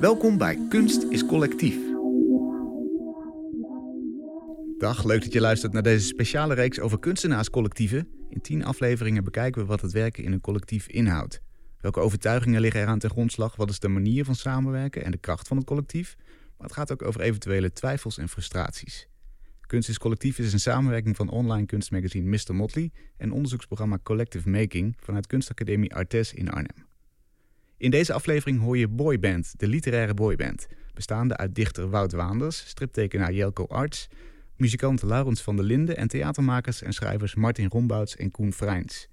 Welkom bij Kunst is Collectief. Dag, leuk dat je luistert naar deze speciale reeks over kunstenaarscollectieven. In tien afleveringen bekijken we wat het werken in een collectief inhoudt. Welke overtuigingen liggen eraan ten grondslag? Wat is de manier van samenwerken en de kracht van het collectief? Maar het gaat ook over eventuele twijfels en frustraties. Kunst is Collectief is een samenwerking van online kunstmagazine Mr. Motley en onderzoeksprogramma Collective Making vanuit Kunstacademie Artes in Arnhem. In deze aflevering hoor je Boyband, de literaire boyband, bestaande uit dichter Wout Waanders, striptekenaar Jelko Arts, muzikant Laurens van der Linden en theatermakers en schrijvers Martin Rombouts en Koen Vrijns.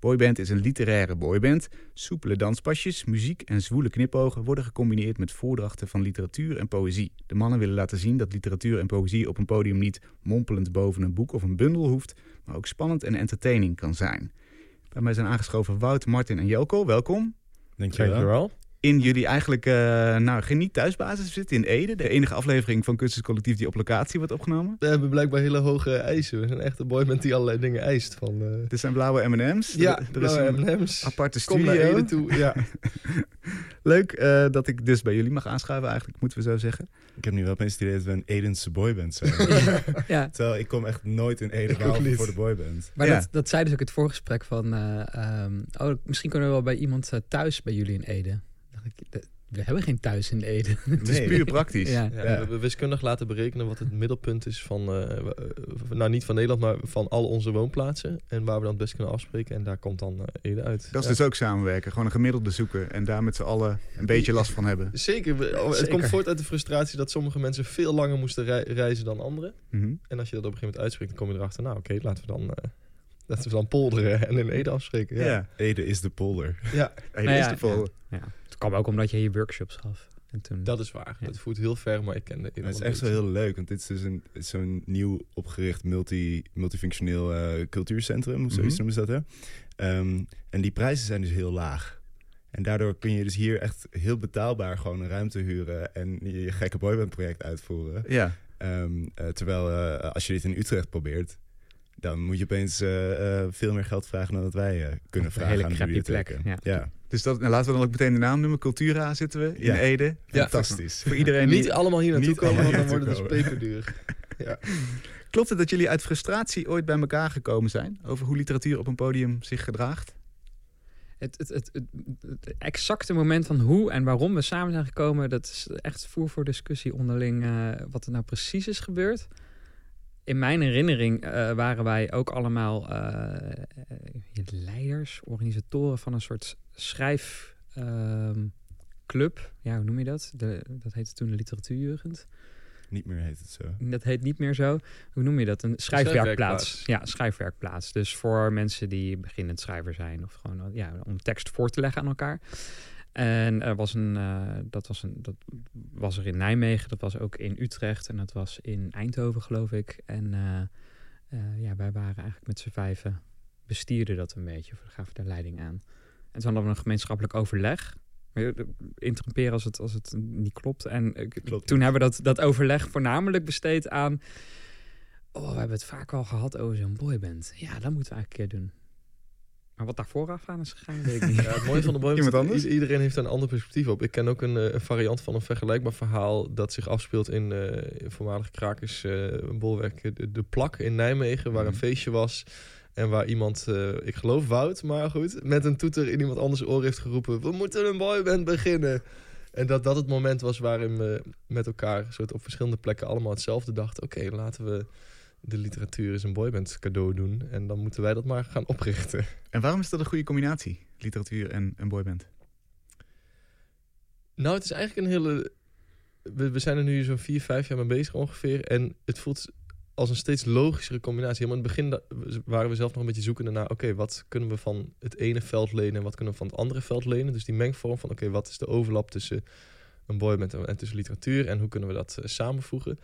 Boyband is een literaire boyband. Soepele danspasjes, muziek en zwoele knipogen worden gecombineerd met voordrachten van literatuur en poëzie. De mannen willen laten zien dat literatuur en poëzie op een podium niet mompelend boven een boek of een bundel hoeft, maar ook spannend en entertaining kan zijn. Bij mij zijn aangeschoven Wout, Martin en Jelko. Welkom. Dankjewel. Dankjewel in jullie eigenlijk uh, nou, geen niet thuisbasis zitten in Ede. De enige aflevering van Kunstenscollectief die op locatie wordt opgenomen. We hebben blijkbaar hele hoge eisen. We zijn echt een boyband die allerlei dingen eist. Van, uh... Dit zijn blauwe M&M's. Ja, er, is een M&M's. aparte studio. Kom naar Ede toe, ja. Leuk uh, dat ik dus bij jullie mag aanschuiven eigenlijk, moeten we zo zeggen. Ik heb nu wel opeens het idee dat we een Edense boyband zijn. ja. Terwijl ik kom echt nooit in Ede behalve voor de boyband. Maar dat, dat zei dus ook het voorgesprek van... Um, oh, misschien kunnen we wel bij iemand thuis bij jullie in Ede we hebben geen thuis in Ede. het is puur praktisch. Ja. Ja, we hebben wiskundig laten berekenen wat het middelpunt is van, uh, nou niet van Nederland, maar van al onze woonplaatsen. En waar we dan het best kunnen afspreken. En daar komt dan uh, Ede uit. Dat is dus ook samenwerken. Gewoon een gemiddelde zoeken. En daar met z'n allen een beetje last van hebben. Zeker. Oh, het komt voort uit de frustratie dat sommige mensen veel langer moesten reizen dan anderen. Mhm. En als je dat op een gegeven moment uitspreekt, dan kom je erachter. Nou oké, laten we dan dat we dan polderen en in Ede afspreken. Ja. Ede is de polder. Ja, Ede nou is de polder. Ja. Het kwam ook omdat je hier workshops gaf. En toen... Dat is waar. Dat voert heel ver, maar ik ken de Het is echt wel heel leuk, want dit is dus een, zo'n nieuw opgericht multi, multifunctioneel uh, cultuurcentrum, of zoiets mm -hmm. noemen ze dat, hè? Um, en die prijzen zijn dus heel laag. En daardoor kun je dus hier echt heel betaalbaar gewoon een ruimte huren en je, je gekke boyband project uitvoeren. Ja. Um, uh, terwijl uh, als je dit in Utrecht probeert, dan moet je opeens uh, veel meer geld vragen dan dat wij uh, kunnen vragen hele aan de. Ja. ja. Dus dat, nou, laten we dan ook meteen de naam noemen. Cultura zitten we in Ede. Fantastisch. Voor iedereen Niet allemaal hier naartoe komen, want dan worden het dus peperduur. ja. Klopt het dat jullie uit frustratie ooit bij elkaar gekomen zijn... over hoe literatuur op een podium zich gedraagt? Het, het, het, het, exacte moment van hoe en waarom we samen zijn gekomen... dat is echt voer voor discussie onderling uh, wat er nou precies is gebeurd in mijn herinnering uh, waren wij ook allemaal uh, leiders, organisatoren van een soort schrijfclub. ja, hoe noem je dat? De, dat heette toen de literatuurjugend. Niet meer heet het zo. Dat heet niet meer zo. Hoe noem je dat? Een schrijfwerkplaats. Ja, schrijfwerkplaats. Dus voor mensen die beginnend schrijver zijn of gewoon ja, om tekst voor te leggen aan elkaar. En er was een, uh, dat, was een, dat was er in Nijmegen, dat was ook in Utrecht en dat was in Eindhoven, geloof ik. En uh, uh, ja, wij waren eigenlijk met z'n vijven, bestierden dat een beetje, of gaven de leiding aan. En toen hadden we een gemeenschappelijk overleg. Interromperen als het, als het niet klopt. En klopt toen hebben we dat, dat overleg voornamelijk besteed aan. Oh, we hebben het vaak al gehad over zo'n boyband. Ja, dat moeten we eigenlijk een keer doen. Maar wat daar vooraf aan is gegaan, weet ik niet. Ja, het mooie van de boy Iemand anders? iedereen heeft daar een ander perspectief op. Ik ken ook een, eh, een, variant van een vergelijkbaar verhaal dat zich afspeelt in, uh, voormalig krakers uh, bolwerk de, de, Plak in Nijmegen, waar een mhm. feestje was. En waar iemand, ik geloof Wout, maar goed, met een toeter in iemand anders oor heeft geroepen: We moeten een boyband beginnen. En dat dat het moment was waarin we met elkaar soort op verschillende plekken allemaal hetzelfde dachten. Oké, laten we de literatuur is een boyband cadeau doen. En dan moeten wij dat maar gaan oprichten. En waarom is dat een goede combinatie, literatuur en een boyband? Nou, het is eigenlijk een hele... We, we zijn er nu zo'n vier, vijf jaar mee bezig ongeveer. En het voelt als een steeds logischere combinatie. Helemaal in het begin waren we zelf nog een beetje zoekende naar... oké, wat kunnen we van het ene veld lenen... en wat kunnen we van het andere veld lenen. Dus die mengvorm van... oké, wat is de overlap tussen een boyband en, tussen literatuur... en hoe kunnen we dat uh, samenvoegen...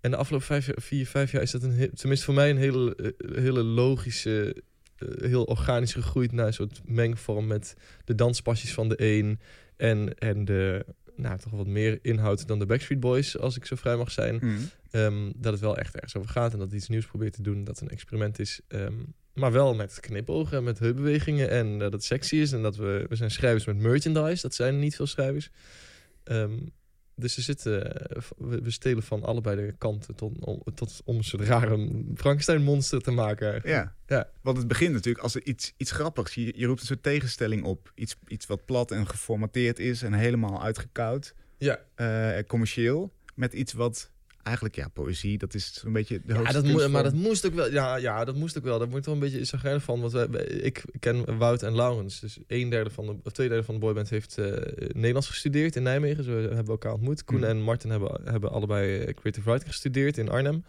En de afgelopen vijf, vier, vijf jaar is dat een, tenminste voor mij een hele, eh, hele logische, eh, heel organisch gegroeid naar een soort mengvorm met de danspasjes van de een en, en de, nou, toch wat meer inhoud dan de Backstreet Boys, als ik zo vrij mag zijn. Mhm. Ehm, dat het wel echt ergens over gaat en dat het iets nieuws probeert te doen, dat een experiment is. Ehm, maar wel met knipogen en met heupbewegingen en dat het sexy is en dat we, we zijn schrijvers met merchandise, dat zijn niet veel schrijvers. Ehm, dus ze zitten, eh, we, we stelen van allebei de kanten tot, om, tot, om ze rare Frankenstein-monster te maken. Ja. Ja. want het begint natuurlijk als er iets, iets grappigs. Je, je roept een soort tegenstelling op. Iets, iets wat plat en geformateerd is en helemaal uitgekoud. Ja, eh, commercieel. Met iets wat eigenlijk, ja, poëzie, dat is zo'n beetje de ja dat maar dat moest ook wel. Ja, ja, dat moest ook wel. Daar moet ik wel een beetje zagrijnig van. Want wij, ik ken Wout en Laurens. Dus een derde van de, of twee derde van de boyband heeft eh, Nederlands gestudeerd in Nijmegen. Zo hebben we elkaar ontmoet. Koen Hmm. en Martin hebben, hebben allebei eh, creative writing gestudeerd in Arnhem.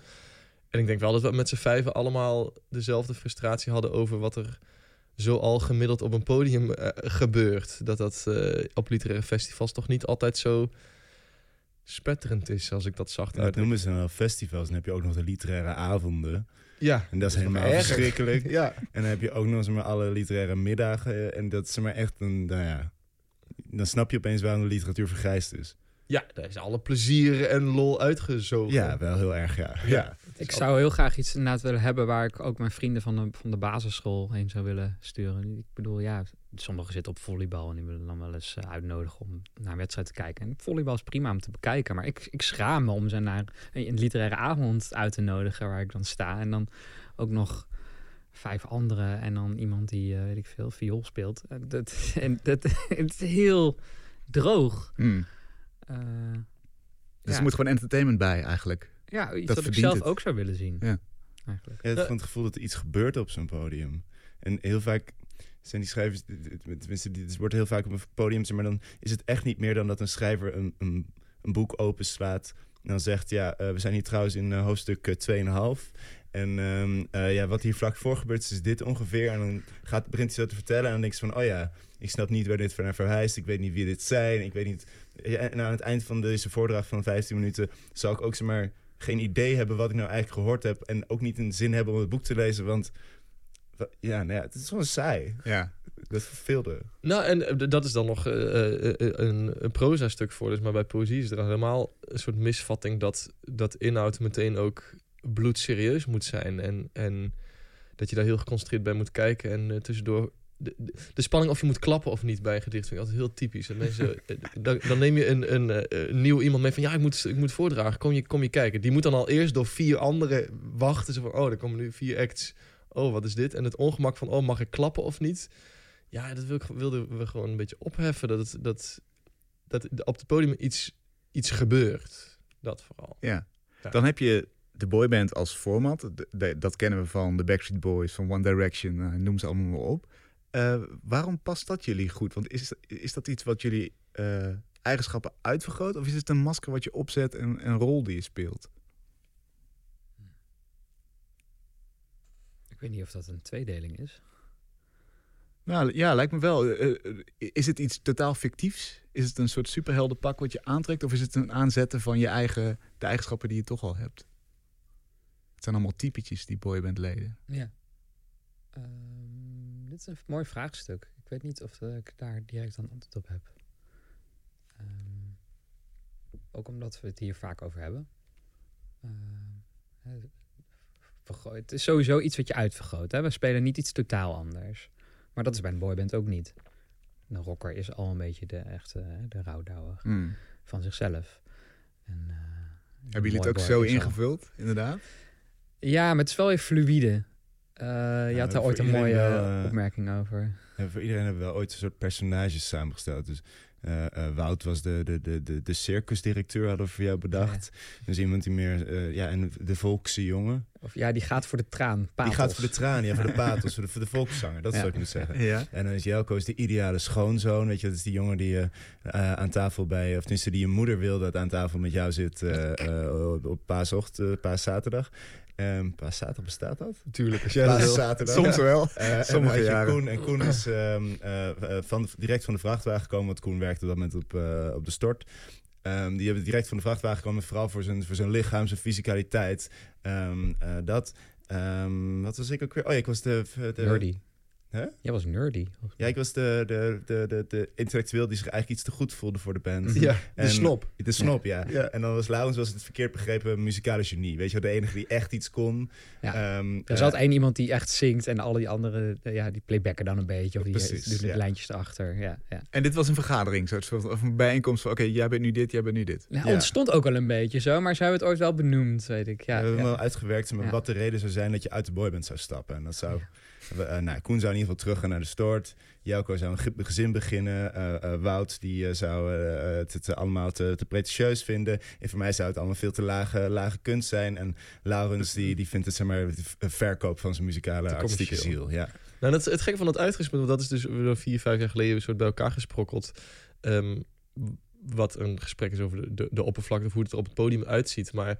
En ik denk wel dat we met z'n vijven allemaal dezelfde frustratie hadden over wat er zoal gemiddeld op een podium eh, gebeurt. Dat dat op literaire festivals toch niet altijd zo spetterend is, als ik dat zacht Dat uit. noemen ze dan wel festivals. Dan heb je ook nog de literaire avonden. Ja, En dat is helemaal erger. verschrikkelijk. Ja. En dan heb je ook nog eens maar alle literaire middagen. En dat is maar echt een, nou ja... Dan snap je opeens waarom de literatuur vergrijsd is. Ja, daar is alle plezier en lol uitgezogen. Ja, wel heel erg, ja. Ja. Ik zou heel graag iets inderdaad willen hebben waar ik ook mijn vrienden van de, van de basisschool heen zou willen sturen. Ik bedoel, ja, sommigen zitten op volleybal en die willen dan wel eens eh, uitnodigen om naar een wedstrijd te kijken. En volleybal is prima om te bekijken, maar ik, ik schaam me om ze naar een literaire avond uit te nodigen waar ik dan sta. En dan ook nog vijf anderen en dan iemand die, eh, weet ik veel, viool speelt. Eh, dat, en dat, het is heel droog. Hmm. Dus ja. er moet gewoon entertainment bij eigenlijk. Ja, iets dat dat, ik zelf het. ook zou willen zien. Ja. Eigenlijk. Hebt gewoon het gevoel dat er iets gebeurt op zo'n podium. En heel vaak zijn die schrijvers, tenminste, dit wordt heel vaak op een podium, maar dan is het echt niet meer dan dat een schrijver een, een, een boek openslaat en dan zegt, ja, eh, we zijn hier trouwens in eh, hoofdstuk eh, 2,5. En ehm, eh, ja, wat hier vlak voor gebeurt is dit ongeveer. En dan gaat, begint hij zo te vertellen en dan denk je van, oh ja, ik snap niet waar dit naar verwijst. Ik weet niet wie dit zijn. Ik weet niet. Ja, en aan het eind van deze voordracht van 15 minuten zal ik ook zeg maar geen idee hebben wat ik nou eigenlijk gehoord heb. En ook niet een zin hebben om het boek te lezen. Want wa- ja, nou ja, het is gewoon saai. Ja. Dat verveelde. Nou, en eh, dat is dan nog eh, eh, een, een proza-stuk voor. Dus, maar bij poëzie is er dan helemaal een soort misvatting dat, dat inhoud meteen ook bloedserieus moet zijn. En, en dat je daar heel geconcentreerd bij moet kijken. En tussendoor. De, de, de spanning of je moet klappen of niet bij een gedicht vind ik altijd heel typisch. Dat mensen, eh, dan, dan neem je een, een, eh, een nieuw iemand mee van ja, ik moet, ik moet voordragen. Kom je, kom je kijken. Die moet dan al eerst door vier anderen wachten. Zo van, oh, er komen nu vier acts. Oh, wat is dit? En het ongemak van, oh, mag ik klappen of niet? Ja, dat wil ik, wilden we gewoon een beetje opheffen. Dat, het, dat, dat op het podium iets, iets gebeurt. Dat vooral. Ja. Ja. Dan heb je de boyband als format. De- de- dat kennen we van de Backstreet Boys, van One Direction, nou, noem ze allemaal maar op. Eh, waarom past dat jullie goed? Want is, is dat iets wat jullie eh, eigenschappen uitvergroot? Of is het een masker wat je opzet en een rol die je speelt? Ik weet niet of dat een tweedeling is. Nou ja, lijkt me wel. Eh, is het iets totaal fictiefs? Is het een soort superheldenpak wat je aantrekt? Of is het een aanzetten van je eigen, de eigenschappen die je toch al hebt? Het zijn allemaal typetjes, die boybandleden. Ja. Ehm, dit is een mooi vraagstuk. Ik weet niet of eh, ik daar direct een antwoord op heb. Ehm, ook omdat we het hier vaak over hebben. Ehm, het is sowieso iets wat je uitvergroot. Hè? We spelen niet iets totaal anders. Maar dat is bij een boyband ook niet. Een rocker is al een beetje de echte hè, de rouwdouwer Hmm. van zichzelf. En, eh, Hebben jullie het ook zo al- ingevuld, inderdaad? Ja, maar het is wel weer fluïde. Eh, je had daar ooit een mooie wel, eh, opmerking over. Ja, voor iedereen hebben we wel ooit een soort personages samengesteld. Dus eh, Wout was de, de, de, de, de circusdirecteur, hadden we voor jou bedacht. Dus iemand die meer, eh, ja, en de volkse jongen. Of ja, die gaat voor de traan. Die gaat voor de traan, ja, voor de pathos, voor de, voor de volkszanger. Dat Ja. wat ik moet zeggen. Ja. En dan is Jelko is de ideale schoonzoon. Weet je, dat is die jongen die eh, eh, aan tafel bij, of tenminste die je moeder wil dat aan tafel met jou zit op- op paasochtend, paaszaterdag. Ehm paaszaterdag bestaat dat? Natuurlijk, als jij dat wil. Paaszaterdag. Soms wel. Eh, en Sommige je jaren. Koen, en Koen is ehm, eh, eh, van, direct van de vrachtwagen gekomen, want Koen werkte op dat moment op, op de stort. Ehm, die hebben direct van de vrachtwagen gekomen, vooral voor zijn, voor zijn lichaam, zijn fysicaliteit. Dat. Wat was ik ook weer? Oh ja, ik was de... de Nerdy. Hè? Jij was nerdy. Ja, ik was de, de, de, de, de intellectueel die zich eigenlijk iets te goed voelde voor de band. Ja, de En- snop. De snop, ja. Ja. En dan was Laurens was het verkeerd begrepen muzikale genie. Weet je wel, de enige die echt iets kon. Ja. Ehm, Er eh, zat één iemand die echt zingt en alle die anderen, eh, ja, die playbacken dan een beetje. Of die eh, Precies, doen de ja. lijntjes erachter. Ja, ja. En dit was een vergadering, soort of een bijeenkomst van... oké, jij bent nu dit, jij bent nu dit. Nou, Ja. ontstond ook al een beetje zo, maar ze hebben het ooit wel benoemd, weet ik. Ja, we hebben ja. wel uitgewerkt met Ja. wat de reden zou zijn dat je uit de boyband zou stappen. En dat zou... we- eh, nou, Koen zou in ieder geval terug gaan naar de stort. Jelko zou een ge- gezin beginnen. Eh, eh, Wout die zou het, het allemaal te, te pretentieus vinden. En voor mij zou het allemaal veel te lage, lage kunst zijn. En Laurens die, die vindt het zeg maar verkoop van zijn muzikale artistieke ziel. Ja. Nou, dat, het gekke van dat uitgesproken, want dat is dus vier, vijf jaar geleden een soort bij elkaar gesprokkeld. Ehm, wat een gesprek is over de, de, de oppervlakte, of hoe het er op het podium uitziet. Maar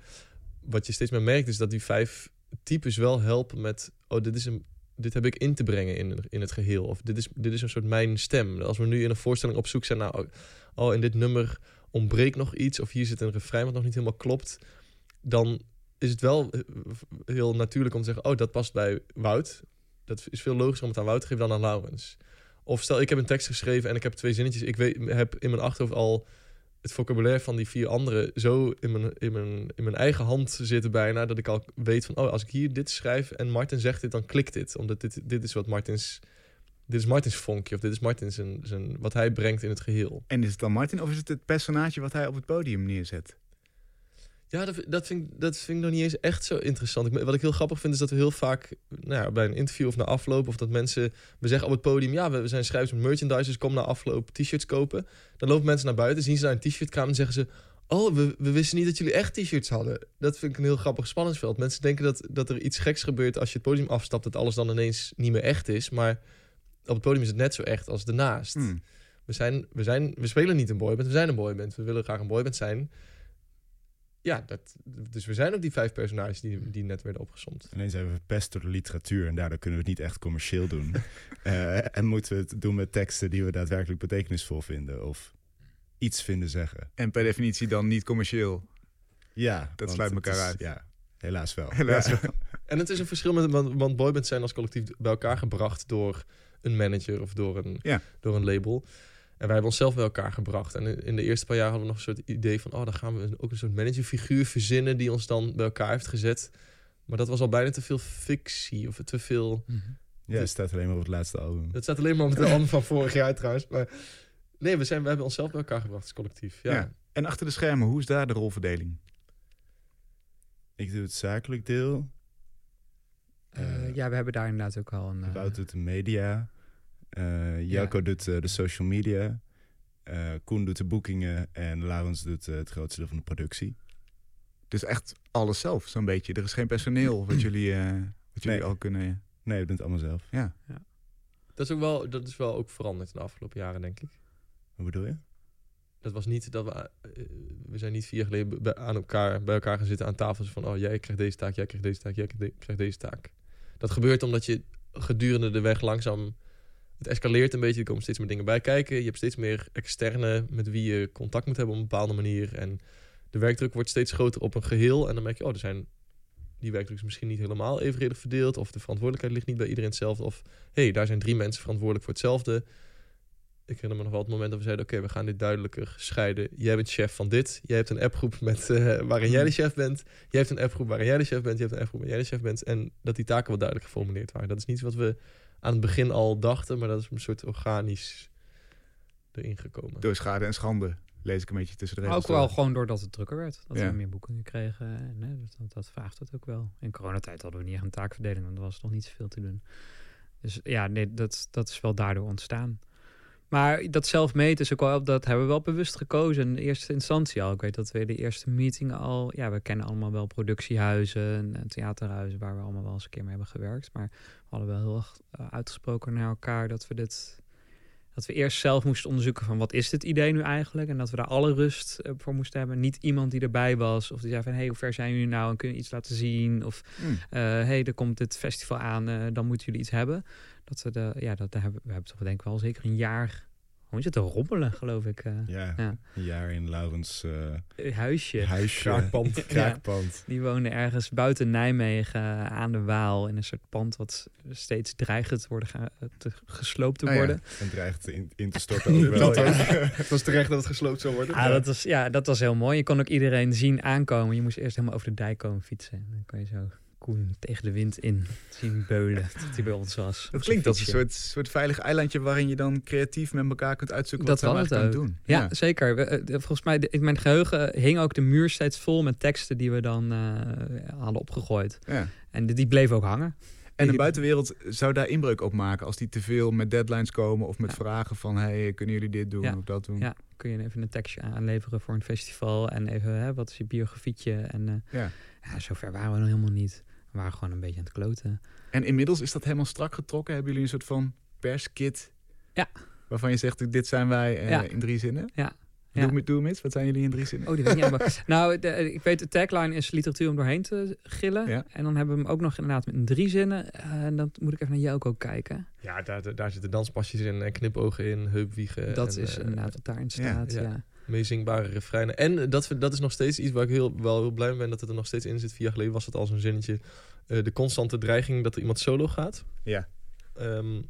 wat je steeds meer merkt, is dat die vijf types wel helpen met... Oh, dit, is een, dit heb ik in te brengen in, in het geheel. Of dit is, dit is een soort mijn stem. Als we nu in een voorstelling op zoek zijn naar... Oh, oh, in dit nummer ontbreekt nog iets. Of hier zit een refrein wat nog niet helemaal klopt. Dan is het wel eh, heel natuurlijk om te zeggen... Oh, dat past bij Wout. Dat is veel logischer om het aan Wout te geven dan aan Laurens. Of stel, ik heb een tekst geschreven en ik heb twee zinnetjes. Ik weet, heb in mijn achterhoofd al het vocabulaire van die vier anderen zo in mijn, in, mijn, in mijn eigen hand zitten bijna... dat ik al weet van, oh, als ik hier dit schrijf en Martin zegt dit, dan klikt dit. Omdat dit, dit is wat Martins... Dit is Martins vonkje, of dit is Martins zijn, zijn, wat hij brengt in het geheel. En is het dan Martin of is het het personage wat hij op het podium neerzet? Ja, dat, dat, vind, ik- dat vind ik nog niet eens echt zo interessant. Ik, wat ik heel grappig vind, is dat we heel vaak nou ja, bij een interview of na afloop... of dat mensen, we zeggen op het podium... ja, we, we zijn schrijvers met merchandisers, kom na afloop t-shirts kopen. Dan lopen mensen naar buiten, zien ze daar een t-shirtkraam... en zeggen ze, oh, we, we wisten niet dat jullie echt t-shirts hadden. Dat vind ik een heel grappig spanningsveld. Mensen denken dat, dat er iets geks gebeurt als je het podium afstapt... dat alles dan ineens niet meer echt is. Maar op het podium is het net zo echt als daarnaast. Hmm. We, zijn, we, zijn, we spelen niet een boyband, we zijn een boyband. We willen graag een boyband zijn. Ja, dat, dus we zijn ook die vijf personages die, die net werden opgesomd. Alleen zijn we verpest door de literatuur en daardoor kunnen we het niet echt commercieel doen. Eh, en moeten we het doen met teksten die we daadwerkelijk betekenisvol vinden of iets vinden zeggen. En per definitie dan niet commercieel. Ja, Dat sluit elkaar is- uit. Ja, helaas wel. Helaas Ja. wel. En het is een verschil, met, want, want boybands zijn als collectief bij elkaar gebracht door een manager of door een, Ja. door een label. En wij hebben onszelf bij elkaar gebracht. En in de eerste paar jaar hadden we nog een soort idee van... oh, dan gaan we ook een soort managerfiguur verzinnen... die ons dan bij elkaar heeft gezet. Maar dat was al bijna te veel fictie of te veel... Ja, het staat alleen maar op het laatste album. Dat staat alleen maar op het album van vorig jaar trouwens. Maar nee, we, zijn, we hebben onszelf bij elkaar gebracht als collectief. Ja. Ja. En achter de schermen, hoe is daar de rolverdeling? Ik doe het zakelijk deel. Eh, Eh, ja, we hebben daar inderdaad ook al een... eh, Wout doet de media. Eh Jelko doet eh, de social media. Eh, Koen doet de boekingen. En Laurens doet het grootste deel van de productie. Dus echt alles zelf, zo'n beetje. Er is geen personeel wat jullie, eh, wat jullie Nee. al kunnen... Nee, we doen het allemaal zelf. Ja. Dat, is ook wel, dat is wel ook veranderd in de afgelopen jaren, denk ik. Hoe bedoel je? Dat was niet dat we... we zijn niet vier jaar geleden bij, aan elkaar, bij elkaar gaan zitten aan tafel. Zo van, oh, jij krijgt deze taak, jij krijgt deze taak, jij krijgt, de- krijgt deze taak. Dat gebeurt omdat je gedurende de weg langzaam... Het escaleert een beetje, er komen steeds meer dingen bij kijken. Je hebt steeds meer externe met wie je contact moet hebben op een bepaalde manier. En de werkdruk wordt steeds groter op een geheel. En dan merk je, oh, er zijn... Die werkdruk is misschien niet helemaal evenredig verdeeld. Of de verantwoordelijkheid ligt niet bij iedereen hetzelfde. Of, hé, hey, daar zijn drie mensen verantwoordelijk voor hetzelfde. Ik herinner me nog wel het moment dat we zeiden... oké, we gaan dit duidelijker scheiden. Jij bent chef van dit. Jij hebt een appgroep met, eh, waarin jij de chef bent. Jij hebt een appgroep waarin jij de chef bent. Je hebt een appgroep waarin jij de chef bent. En dat die taken wat duidelijk geformuleerd waren. Dat is niet wat we aan het begin al dachten... maar dat is een soort organisch erin gekomen. Door schade en schande, lees ik een beetje tussen de Maar regels. ook wel door. gewoon doordat het drukker werd. Dat Ja. we meer boekingen kregen. En, hè, dat, dat, dat vraagt het ook wel. In coronatijd hadden we niet echt een taakverdeling, want er was nog niet zoveel te doen. Dus ja, nee, dat, dat is wel daardoor ontstaan. Maar dat zelf meten is ook wel, dat hebben we wel bewust gekozen in de eerste instantie al. Ik weet dat we de eerste meeting al, ja, we kennen allemaal wel productiehuizen en theaterhuizen waar we allemaal wel eens een keer mee hebben gewerkt. Maar we hadden wel heel erg eh, uitgesproken naar elkaar dat we dit dat we eerst zelf moesten onderzoeken van wat is dit idee nu eigenlijk. En dat we daar alle rust eh, voor moesten hebben. Niet iemand die erbij was. Of die zei van, hey, hoe ver zijn jullie nou? En kunnen iets laten zien? Of, Hmm. eh hey, er komt dit festival aan. dan moeten jullie iets hebben. Dat we de, ja, dat daar hebben we hebben toch denk ik wel zeker een jaar hoe is het, te rommelen, geloof ik. Uh, ja, ja, een jaar in Laurens uh, huisje. Huisje. Kraakpand. Kraakpand. die woonde ergens buiten Nijmegen aan de Waal in een soort pand wat steeds dreigt te worden te, gesloopt te oh, worden. En dreigt in, in te storten ook wel. het was terecht dat het gesloopt zou worden. Ah, dat was, ja, dat was heel mooi. Je kon ook iedereen zien aankomen. Je moest eerst helemaal over de dijk komen fietsen. Dan kon je zo Koen tegen de wind in zien beulen. dat hij bij ons was. Dat klinkt als een soort, soort veilig eilandje waarin je dan creatief met elkaar kunt uitzoeken wat dat we kunt doen. Ja, zeker. We, eh, volgens mij, in mijn geheugen hing ook de muur steeds vol met teksten die we dan uh, hadden opgegooid. Ja. En die, die bleven ook hangen. En de buitenwereld zou daar inbreuk op maken als die te veel met deadlines komen of met vragen van hey, kunnen jullie dit doen of dat doen? Ja, kun je even een tekstje aanleveren voor een festival en even hè, wat is je biografietje en uh, ja. ja, zover waren we nog helemaal niet. We waren gewoon een beetje aan het kloten. En inmiddels is dat helemaal strak getrokken. Hebben jullie een soort van perskit? Ja. Waarvan je zegt, dit zijn wij uh, in drie zinnen? Ja. Ja. Doe, doe eens, wat zijn jullie in drie zinnen? Oh, die weet ik niet Nou, de, ik weet, de tagline is literatuur om doorheen te gillen. Ja. En dan hebben we hem ook nog inderdaad met drie zinnen. Eh, en dan moet ik even naar jou ook kijken. Ja, daar, daar zitten danspasjes in en knipogen in, heupwiegen. Dat is uh, inderdaad wat daarin staat, ja meezingbare refreinen. En dat, dat is nog steeds iets waar ik heel, wel heel blij mee ben dat het er nog steeds in zit. Vier jaar geleden was het al zo'n zinnetje. Uh, de constante dreiging dat er iemand solo gaat. Ja. Um,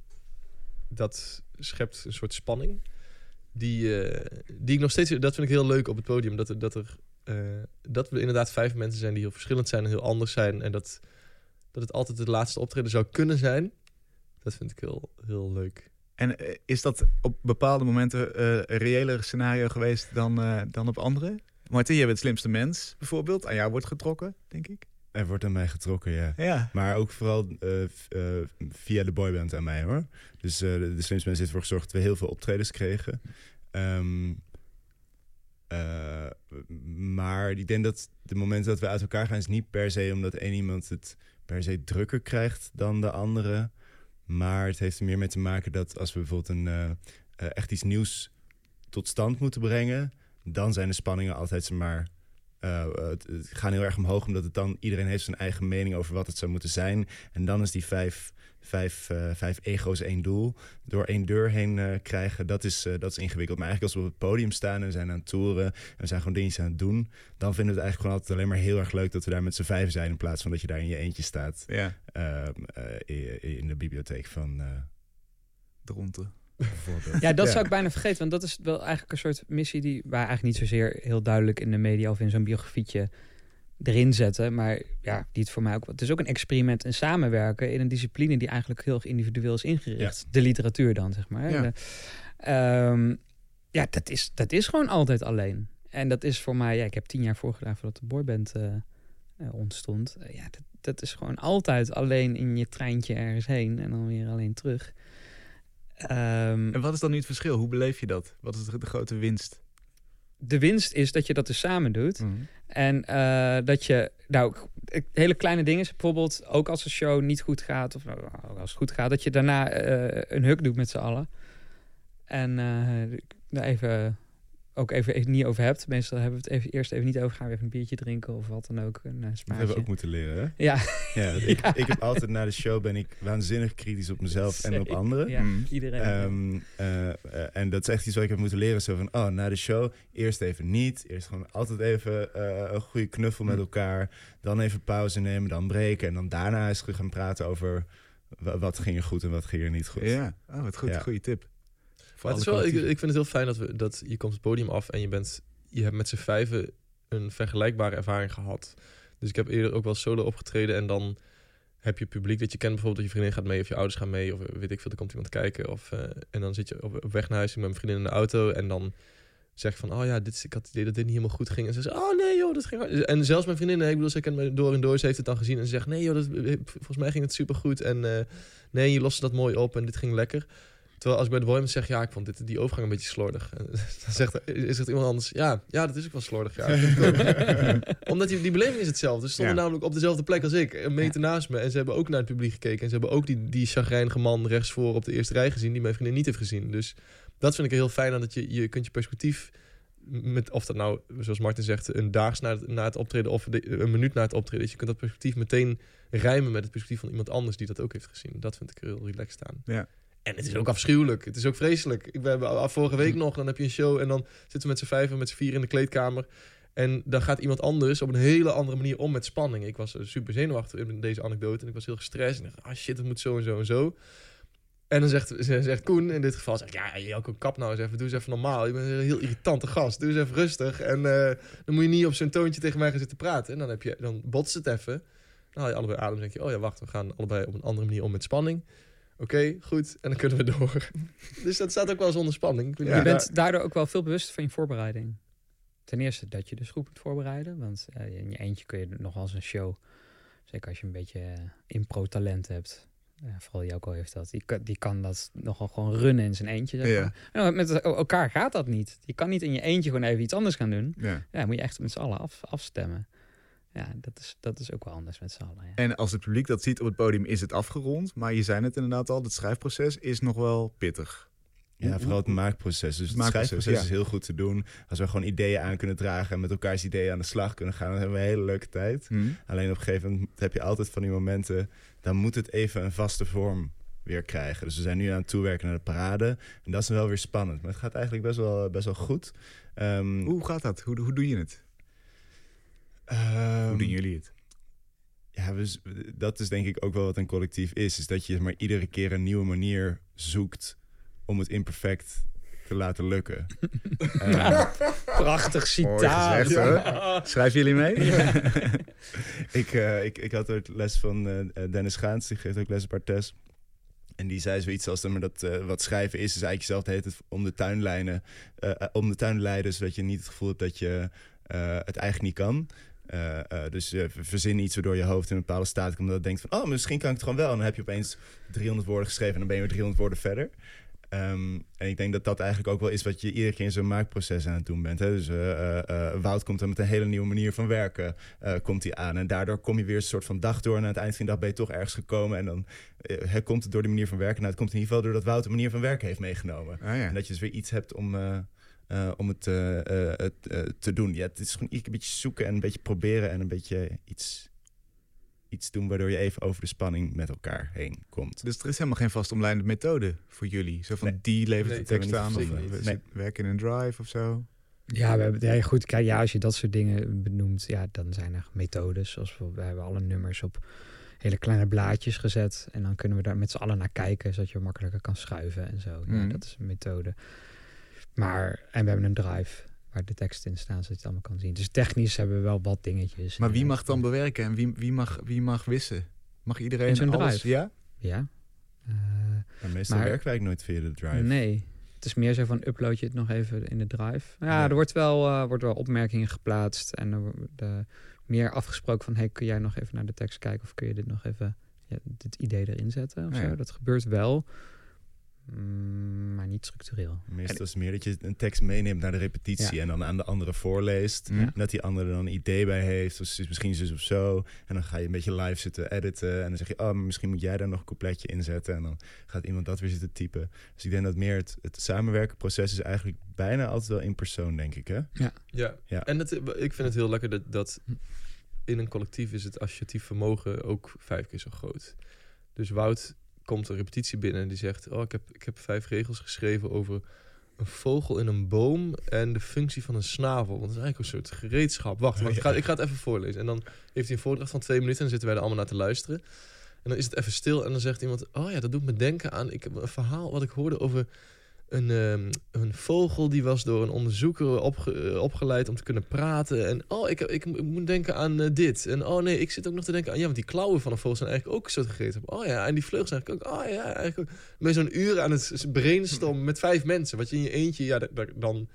dat schept een soort spanning. Die, uh, die ik nog steeds... Dat vind ik heel leuk op het podium. Dat dat, er, uh, dat we inderdaad vijf mensen zijn die heel verschillend zijn en heel anders zijn. En dat, dat het altijd het laatste optreden zou kunnen zijn. Dat vind ik heel, heel leuk. En eh, is dat op bepaalde momenten uh, een reëler scenario geweest dan, uh, dan op andere? Martin, je bent het slimste mens bijvoorbeeld. Aan jou wordt getrokken, denk ik. Er wordt aan mij getrokken, ja. ja. Maar ook vooral uh, via de boyband aan mij, hoor. Dus de, de slimste mensen heeft ervoor gezorgd dat we heel veel optredens kregen. Um, maar ik denk dat de momenten dat we uit elkaar gaan... is niet per se omdat één iemand het per se drukker krijgt dan de andere... Maar het heeft er meer mee te maken dat als we bijvoorbeeld een, uh, echt iets nieuws tot stand moeten brengen, dan zijn de spanningen altijd maar. Uh, het, gaan heel erg omhoog, omdat het dan iedereen heeft zijn eigen mening over wat het zou moeten zijn. En dan is die vijf, vijf, uh, vijf ego's één doel. Door één deur heen uh, krijgen, dat is, dat is ingewikkeld. Maar eigenlijk als we op het podium staan en we zijn aan het toeren... en we zijn gewoon dingetjes aan het doen... dan vinden we het eigenlijk gewoon altijd alleen maar heel erg leuk... dat we daar met z'n vijf zijn in plaats van dat je daar in je eentje staat. Ja. Ehm, in de bibliotheek van... Dronten. Ja, dat zou ik bijna vergeten. Want dat is wel eigenlijk een soort missie die... waar eigenlijk niet zozeer heel duidelijk in de media... of in zo'n biografietje erin zetten. Maar ja, die het voor mij ook. Het is ook een experiment en samenwerken in een discipline die eigenlijk heel erg individueel is ingericht. De literatuur dan, zeg maar. Ja, ehm, ja dat, is, dat is gewoon altijd alleen. En dat is voor mij, ja, ik heb tien jaar voorgedaan voordat de boyband uh, ontstond. ja, dat, dat is gewoon altijd alleen in je treintje ergens heen en dan weer alleen terug. Um, en wat is dan nu het verschil? Hoe beleef je dat? Wat is de, de grote winst? De winst is dat je dat dus samen doet. Mhm. En uh, dat je, nou, hele kleine dingen, bijvoorbeeld ook als een show niet goed gaat, of nou, als het goed gaat, dat je daarna uh, een huk doet met z'n allen. En uh, even ook even, niet over hebt. Meestal hebben we het even, eerst even niet over. Gaan we even een biertje drinken of wat dan ook. Een uh, Dat hebben we ook moeten leren, hè? Ja. ja, ik, ik heb altijd na de show ben ik waanzinnig kritisch op mezelf en op anderen. Ja, mm. iedereen. Um, uh, uh, en dat is echt iets wat ik heb moeten leren. Zo van, oh, na de show eerst even niet. Eerst gewoon altijd even een goede knuffel met mm. elkaar. Dan even pauze nemen, dan breken. En dan daarna eens terug gaan praten over wat ging er goed en wat ging er niet goed. Ja, oh, wat goed. Ja. Goede tip het is wel, ik, ik, vind het heel fijn dat, we, dat je komt het podium af en je, bent, je hebt met z'n vijven een vergelijkbare ervaring gehad. Dus ik heb eerder ook wel solo opgetreden en dan heb je publiek dat je kent. Bijvoorbeeld dat je vriendin gaat mee of je ouders gaan mee of weet ik veel, er komt iemand kijken. Of, uh, en dan zit je op, op weg naar huis met mijn vriendin in de auto en dan zeg van, oh ja, dit, ik had het idee dat dit niet helemaal goed ging. En ze zegt, oh nee joh, dat ging En zelfs mijn vriendin, ik bedoel, ze kent me door en door, ze heeft het dan gezien en ze zegt, nee joh, dat, volgens mij ging het super goed. En uh, nee, je loste dat mooi op en dit ging lekker. Terwijl als ik bij de Boyman zeg, ja, ik vond dit, die overgang een beetje slordig. dan zegt, is het iemand anders, ja, ja, dat is ook wel slordig. Ja, Omdat die, die beleving is hetzelfde. Ze stonden namelijk op dezelfde plek als ik, een meter naast me. En ze hebben ook naar het publiek gekeken. En ze hebben ook die, die chagrijnige man rechtsvoor op de eerste rij gezien, die mijn vriendin niet heeft gezien. Dus dat vind ik heel fijn dat je, je kunt je perspectief met, of dat nou, zoals Martin zegt, een daags na het, na het optreden of een minuut na het optreden. Dus je kunt dat perspectief meteen rijmen met het perspectief van iemand anders die dat ook heeft gezien. Dat vind ik heel relaxed aan. Ja. En het is ook afschuwelijk. Het is ook vreselijk. Ik ben vorige week nog, dan heb je een show en dan zitten we met z'n vijf en met z'n vier in de kleedkamer. En dan gaat iemand anders op een hele andere manier om met spanning. Ik was super zenuwachtig in deze anekdote en ik was heel gestrest. En dacht, ah shit, het moet zo en zo en zo. En dan zegt, zegt Koen in dit geval, zegt, ja, Jelko, kap nou eens even, doe eens even normaal. Je bent een heel irritante gast, doe eens even rustig. En uh, dan moet je niet op zo'n toontje tegen mij gaan zitten praten. En dan, heb je, dan botst het even. Dan haal je allebei adem en denk je, oh ja, wacht, we gaan allebei op een andere manier om met spanning. Oké, goed. En dan kunnen we door. dus dat staat ook wel zonder spanning. Ja. Je bent daardoor ook wel veel bewust van je voorbereiding. Ten eerste dat je dus goed moet voorbereiden. Want uh, in je eentje kun je nog als een show... Zeker als je een beetje uh, impro-talent hebt ja, vooral Joko heeft dat. Die, die kan dat nogal gewoon runnen in zijn eentje. Zeg maar. met elkaar gaat dat niet. Je kan niet in je eentje gewoon even iets anders gaan doen. Ja, ja moet je echt met z'n allen af, afstemmen. Ja, dat is, dat is ook wel anders met z'n allen. Ja. En als het publiek dat ziet op het podium, is het afgerond. Maar je zei het inderdaad al, het schrijfproces is nog wel pittig. Ja, vooral het maakproces. Dus het, het schrijfproces is heel goed te doen. Als we gewoon ideeën aan kunnen dragen en met elkaars ideeën aan de slag kunnen gaan, dan hebben we een hele leuke tijd. Hmm. Alleen op een gegeven moment heb je altijd van die momenten, dan moet het even een vaste vorm weer krijgen. Dus we zijn nu aan het toewerken naar de parade. En dat is wel weer spannend. Maar het gaat eigenlijk best wel, best wel goed. Um, hoe gaat dat? Hoe, hoe doe je het? Um, hoe doen jullie het? Ja, we, dat is denk ik ook wel wat een collectief is. Is dat je maar iedere keer een nieuwe manier zoekt om het imperfect te laten lukken. uh, Prachtig citaat. Gezegd, Schrijven jullie mee? ik, uh, ik, ik had ook les van uh, Dennis Gaans, die geeft ook les op Artes. En die zei zoiets als maar dat wat schrijven is, is eigenlijk zelf het om de tuinlijnen, om de tuin leiden, zodat je niet het gevoel hebt dat je het eigenlijk niet kan. Uh, uh, dus uh, verzin iets waardoor je hoofd in een bepaalde staat komt. Omdat je denkt van, oh, misschien kan ik het gewoon wel. En dan heb je opeens 300 woorden geschreven en dan ben je weer 300 woorden verder. Um, en ik denk dat dat eigenlijk ook wel is wat je iedere keer in zo'n maakproces aan het doen bent. Hè? Dus Wout komt er met een hele nieuwe manier van werken komt hij aan. En daardoor kom je weer een soort van dag door. En aan het eind van de dag ben je toch ergens gekomen. En dan komt het door de manier van werken. Nou, het komt in ieder geval doordat Wout een manier van werken heeft meegenomen. Ah, ja. En dat je dus weer iets hebt om... Uh, om het, uh, te doen. Ja, het is gewoon een beetje zoeken en een beetje proberen en een beetje iets, iets doen waardoor je even over de spanning met elkaar heen komt. Dus er is helemaal geen vastomlijnde methode voor jullie? Zo van die levert de tekst aan of we werken in een drive of zo? Ja, we hebben, ja, goed, kijk, ja, als je dat soort dingen benoemt, ja, dan zijn er methodes. Zoals we, we hebben alle nummers op hele kleine blaadjes gezet. En dan kunnen we daar met z'n allen naar kijken, zodat je makkelijker kan schuiven en zo. Ja, mhm. dat is een methode. Maar, en we hebben een drive waar de tekst in staan, zodat je het allemaal kan zien. Dus technisch hebben we wel wat dingetjes. Maar wie mag dan bewerken en wie, wie, mag, wie mag wissen? Mag iedereen zo'n drive? Ja? Ja. Uh, maar meestal maar, werken wij nooit via de drive. Nee. Het is meer zo van upload je het nog even in de drive. Ja, er wordt wel, uh, wordt wel opmerkingen geplaatst en er de, meer afgesproken van hey, kun jij nog even naar de tekst kijken of kun je dit nog even ja, dit idee erin zetten of zo. Dat gebeurt wel. Mm, maar niet structureel. Meestal is het meer dat je een tekst meeneemt naar de repetitie en dan aan de andere voorleest. En dat die andere dan een idee bij heeft. Dus is misschien zus of zo. En dan ga je een beetje live zitten editen. En dan zeg je, oh, misschien moet jij daar nog een coupletje in zetten. En dan gaat iemand dat weer zitten typen. Dus ik denk dat meer het, het samenwerken proces is eigenlijk bijna altijd wel in persoon, denk ik. Hè? Ja. ja. ja. En het, ik vind het heel lekker dat, dat in een collectief is het associatief vermogen ook vijf keer zo groot. Dus Wout komt een repetitie binnen en die zegt: Oh, ik heb, ik heb vijf regels geschreven over een vogel in een boom en de functie van een snavel. Want dat is eigenlijk een soort gereedschap. Wacht, wacht ik, ga, ik ga het even voorlezen. En dan heeft hij een voordracht van twee minuten en dan zitten wij er allemaal naar te luisteren. En dan is het even stil en dan zegt iemand: Oh ja, dat doet me denken aan ik een verhaal wat ik hoorde over een, um, een vogel die was door een onderzoeker opgeleid om te kunnen praten. En oh, ik, ik, ik moet denken aan uh, dit. En oh nee, ik zit ook nog te denken aan... Ja, want die klauwen van een vogel zijn eigenlijk ook zo gegeten. Oh ja, en die vleugels eigenlijk ook. Oh ja, eigenlijk ook. Ben zo'n uur aan het brainstormen met vijf mensen. Wat je in je eentje... Ja, dan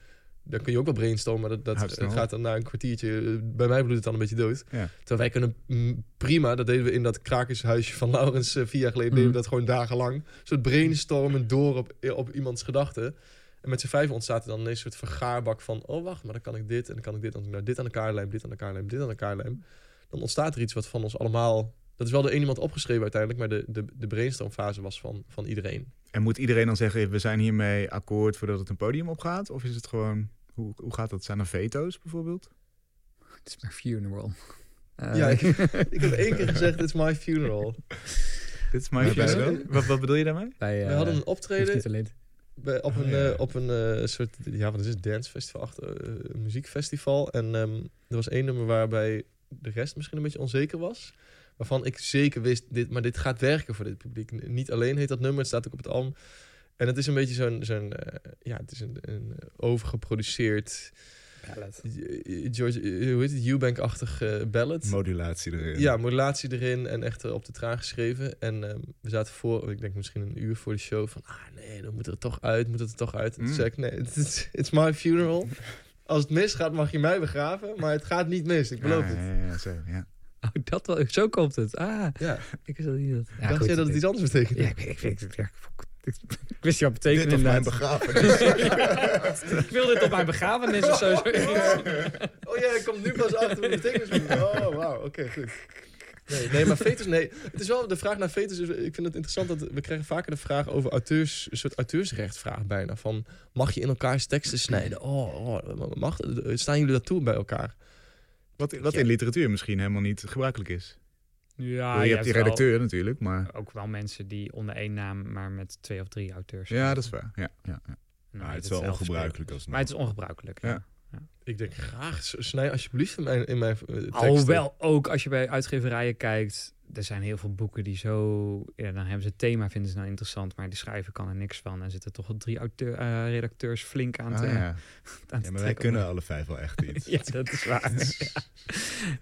dan kun je ook wel brainstormen. Maar dat, dat gaat dan na een kwartiertje. Eh, bij mij bloedt het dan een beetje dood. Ja. Terwijl wij kunnen mm, prima. Dat deden we in dat krakershuisje van Laurens uh, vier jaar geleden. Deden we mhm. dat gewoon dagenlang. Zo brainstormen door op, eh, op iemands gedachten. En met z'n vijf ontstaat er dan een soort vergaarbak van... oh, wacht, maar dan kan ik dit en dan kan ik dit. Dan nou dit aan elkaar lijm, dit aan elkaar lijm, dit aan elkaar lijm. Dan ontstaat er iets wat van ons allemaal... Dat is wel door één iemand opgeschreven uiteindelijk... maar de, de, de brainstormfase was van, van iedereen. En moet iedereen dan zeggen... we zijn hiermee akkoord voordat het een podium opgaat? Of is het gewoon... Hoe, hoe gaat dat? Zijn er veto's bijvoorbeeld? Het is mijn funeral. Uh, ja, ik, ik, heb één keer gezegd, it's my funeral. Dit is mijn Bij- Wat, wat bedoel je daarmee? Bij, We eh, hadden een optreden niet alleen. bij, op een, Oh, ja. eh, op een eh, soort, ja, wat is het, dancefestival, achter, eh, een muziekfestival. En ehm, er was één nummer waarbij de rest misschien een beetje onzeker was. Waarvan ik zeker wist, dit, maar dit gaat werken voor dit publiek. Niet alleen heet dat nummer, het staat ook op het album. En het is een beetje zo'n, zo'n eh, ja, het is een, een overgeproduceerd, Ballad. eh, George, eh, hoe heet het, Eubank-achtig eh, ballad. Modulatie erin. Ja, modulatie erin en echt op de traan geschreven. En ehm, we zaten voor, ik denk misschien een uur voor de show van... Ah nee, dan moet het er toch uit, moet het er toch uit. En toen Mm. zei ik, nee, it's, it's, it's my funeral. Als het misgaat mag je mij begraven, maar het gaat niet mis, ik beloof ja, het. Ja, ja, zo, ja. Oh, dat wel. Zo komt het. Ah, Ja, ik wist dat niet. Dat... Ja, dacht goed, jij dat het iets anders betekent? Ja, ik, ik, ik, ik, ik, ik wist niet wat betekent Dit mijn begrafenis. ik wil dit op mijn begrafenis of zo. Oh ja, ik kom nu pas achter wat de betekenis van. Oh, wauw, oké, goed. Nee, nee, maar fetus, nee. Het is wel de vraag naar fetus. is- Ik vind het interessant dat we krijgen vaker de vraag over auteurs, een soort auteursrechtvraag bijna. Van, mag je in elkaars teksten snijden? Oh, oh mag, staan jullie dat toe bij elkaar? Wat, wat Ja. in literatuur misschien helemaal niet gebruikelijk is. Ja, je hebt die redacteur natuurlijk, maar... Ook wel mensen die onder één naam, maar met twee of drie auteurs. Ja, dat is waar. Ja, ja, ja. Nou, Maar het is wel ongebruikelijk spelers. alsnog. Maar het is ongebruikelijk. Ja. Ja. Ik denk graag, snij alsjeblieft in mijn, in mijn eh, teksten. Alhoewel ook als je bij uitgeverijen kijkt, er zijn heel veel boeken die zo, ja, dan hebben ze het thema vinden ze nou interessant, maar die schrijver kan er niks van en zitten toch wel drie auteur, eh, redacteurs flink aan Ah, te, ja. aan te Ja, maar wij kunnen alle vijf wel echt iets. Ja, dat is waar.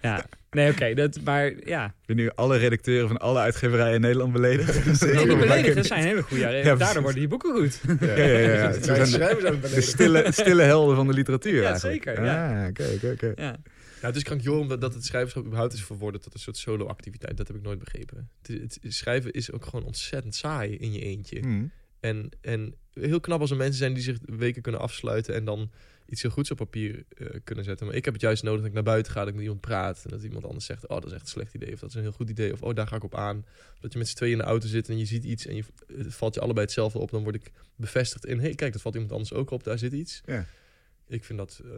ja. ja. Nee, oké, dat, maar ja. Ben nu alle redacteuren van alle uitgeverijen in Nederland beledigd. Nee, niet beledigd, dat zijn hele goede. Ja, Daardoor worden die boeken goed. Ja, ja, ja. ja. Zijn schrijvers aan de stille, stille helden van de literatuur Ja, eigenlijk. zeker, ja. Ah, Oké, oké, oké. Ja. Het is krankjoren dat, dat het schrijverschap überhaupt is verworden tot een soort solo-activiteit. Dat heb ik nooit begrepen. Het, het- schrijven is ook gewoon ontzettend saai in je eentje. Hm. En, en heel knap als er mensen zijn die zich weken kunnen afsluiten en dan iets heel goeds op papier eh, kunnen zetten. Maar ik heb het juist nodig dat ik naar buiten ga, dat ik met iemand praat. En dat iemand anders zegt, oh, dat is echt een slecht idee. Of dat is een heel goed idee. Of, oh, daar ga ik op aan. Dat je met z'n tweeën in de auto zit en je ziet iets en je, het valt je allebei hetzelfde op. Dan word ik bevestigd in, hé, hey, kijk, dat valt iemand anders ook op. Daar zit iets. Ja. Ik vind dat eh,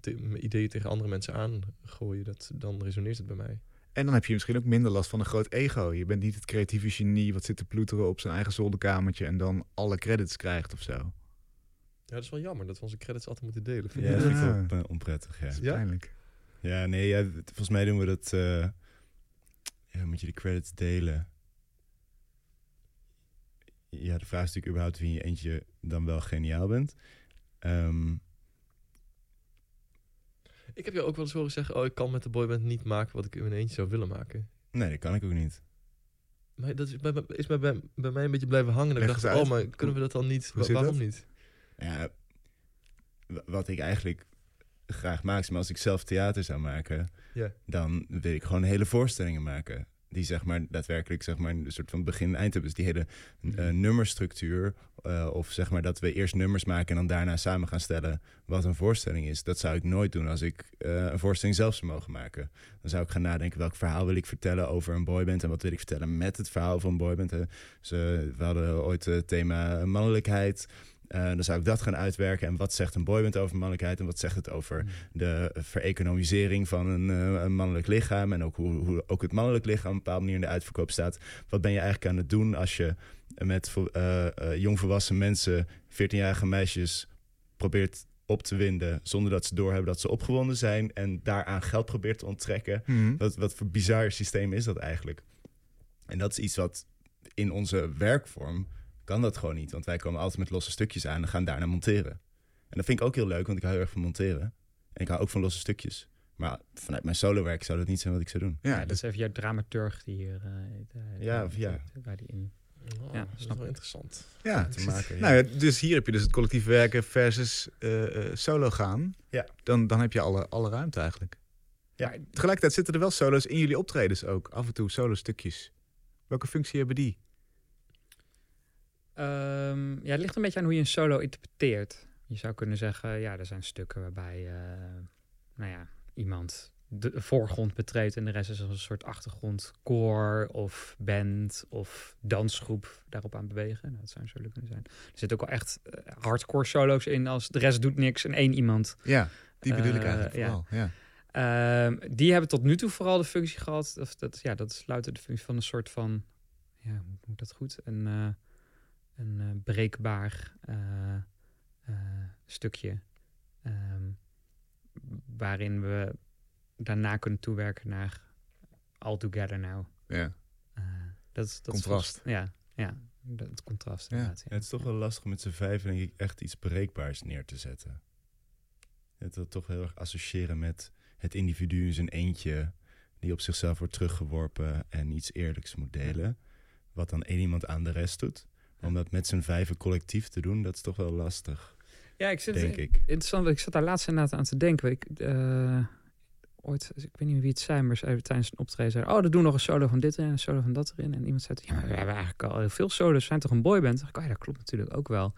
te- mijn ideeën tegen andere mensen aangooien, dat, dan resoneert het bij mij. En dan heb je misschien ook minder last van een groot ego. Je bent niet het creatieve genie wat zit te ploeteren op zijn eigen zolderkamertje en dan alle credits krijgt of zo. Ja, dat is wel jammer dat we onze credits altijd moeten delen. Vind Ja, dat vind ik wel eh, onprettig, ja. Ja? pijnlijk. Ja, nee, ja, volgens mij doen we dat... eh, ja, moet je de credits delen? Ja, de vraag is natuurlijk überhaupt wie in je eentje dan wel geniaal bent. Ehm, Ik heb je ook wel eens horen zeggen, oh, ik kan met de boyband niet maken wat ik in mijn eentje zou willen maken. nee, dat kan ik ook niet. Maar dat is bij, bij- is bij, bij, bij mij een beetje blijven hangen. Ik dacht, oh, maar kunnen we dat dan niet? Wa- waarom dat? niet? Ja, wat ik eigenlijk graag maak, is maar als ik zelf theater zou maken, Ja. dan wil ik gewoon hele voorstellingen maken. Die zeg maar daadwerkelijk zeg maar, een soort van begin en eind hebben. Dus die hele eh, nummerstructuur. eh, of zeg maar dat we eerst nummers maken en dan daarna samen gaan stellen wat een voorstelling is. Dat zou ik nooit doen als ik eh, een voorstelling zelf zou mogen maken. Dan zou ik gaan nadenken welk verhaal wil ik vertellen over een boyband. En wat wil ik vertellen met het verhaal van een boyband. hè. Dus, we hadden ooit het thema mannelijkheid. Eh, dan zou ik dat gaan uitwerken. En wat zegt een boyband over mannelijkheid? En wat zegt het over de vereconomisering van een, eh, een mannelijk lichaam. En ook hoe, hoe ook het mannelijk lichaam op een bepaalde manier in de uitverkoop staat. Wat ben je eigenlijk aan het doen als je met eh, jongvolwassen mensen, 14-jarige meisjes, probeert op te winden zonder dat ze doorhebben dat ze opgewonden zijn en daaraan geld probeert te onttrekken. Hm. Wat, wat voor bizar systeem is dat eigenlijk? En dat is iets wat in onze werkvorm kan dat gewoon niet. Want wij komen altijd met losse stukjes aan en gaan daarna monteren. En dat vind ik ook heel leuk, want ik hou heel erg van monteren. En ik hou ook van losse stukjes. Maar vanuit mijn solowerk zou dat niet zijn wat ik zou doen. Ja, Ja, dat is even jouw dramaturg die hier... eh, eh, Ja, of ja. Waar die in... Oh, Ja, dat is snap wel interessant. ja. Te maken. Nou ja, dus hier heb je dus het collectief werken versus eh, eh, solo gaan. Ja. Dan, dan heb je alle, alle ruimte eigenlijk. Ja. Maar tegelijkertijd zitten er wel solo's in jullie optredens ook. Af en toe solo stukjes. Welke functie hebben die? Ehm, ja, het ligt een beetje aan hoe je een solo interpreteert. Je zou kunnen zeggen, ja, er zijn stukken waarbij, eh, nou ja, iemand de voorgrond betreedt en de rest is als een soort achtergrondkoor of band of dansgroep daarop aan bewegen. Nou, dat zou solo kunnen zijn. Er zitten ook wel echt eh, hardcore solo's in als de rest doet niks en één iemand. Ja, die bedoel ik Eh, eigenlijk vooral. Ja. Ehm, die hebben tot nu toe vooral de functie gehad. Of dat, ja, dat is louter de functie van een soort van. Ja, hoe moet dat goed? Een, een uh, breekbaar stukje. Um, waarin we daarna kunnen toewerken naar All Together Now. Ja. dat, is, dat contrast. Is, ja, ja, het contrast. Ja. ja. Het is toch wel lastig met z'n vijf, denk ik, echt iets breekbaars neer te zetten. Het wil toch heel erg associëren met het individu in zijn eentje die op zichzelf wordt teruggeworpen en iets eerlijks moet delen. Wat dan één iemand aan de rest doet. Om dat met z'n vijven collectief te doen, dat is toch wel lastig. Ja, ik zit denk ik. Interessant, ik zat daar laatst inderdaad aan te denken. Ik, uh, ooit, ik weet niet meer wie het zijn, maar ze tijdens een optreden zei: Oh, dat doen nog een solo van dit erin, een solo van dat erin. En iemand zei: Ja, maar we hebben eigenlijk al heel veel solos. We zijn toch een boyband? Ik, oh, ja, dat klopt natuurlijk ook wel.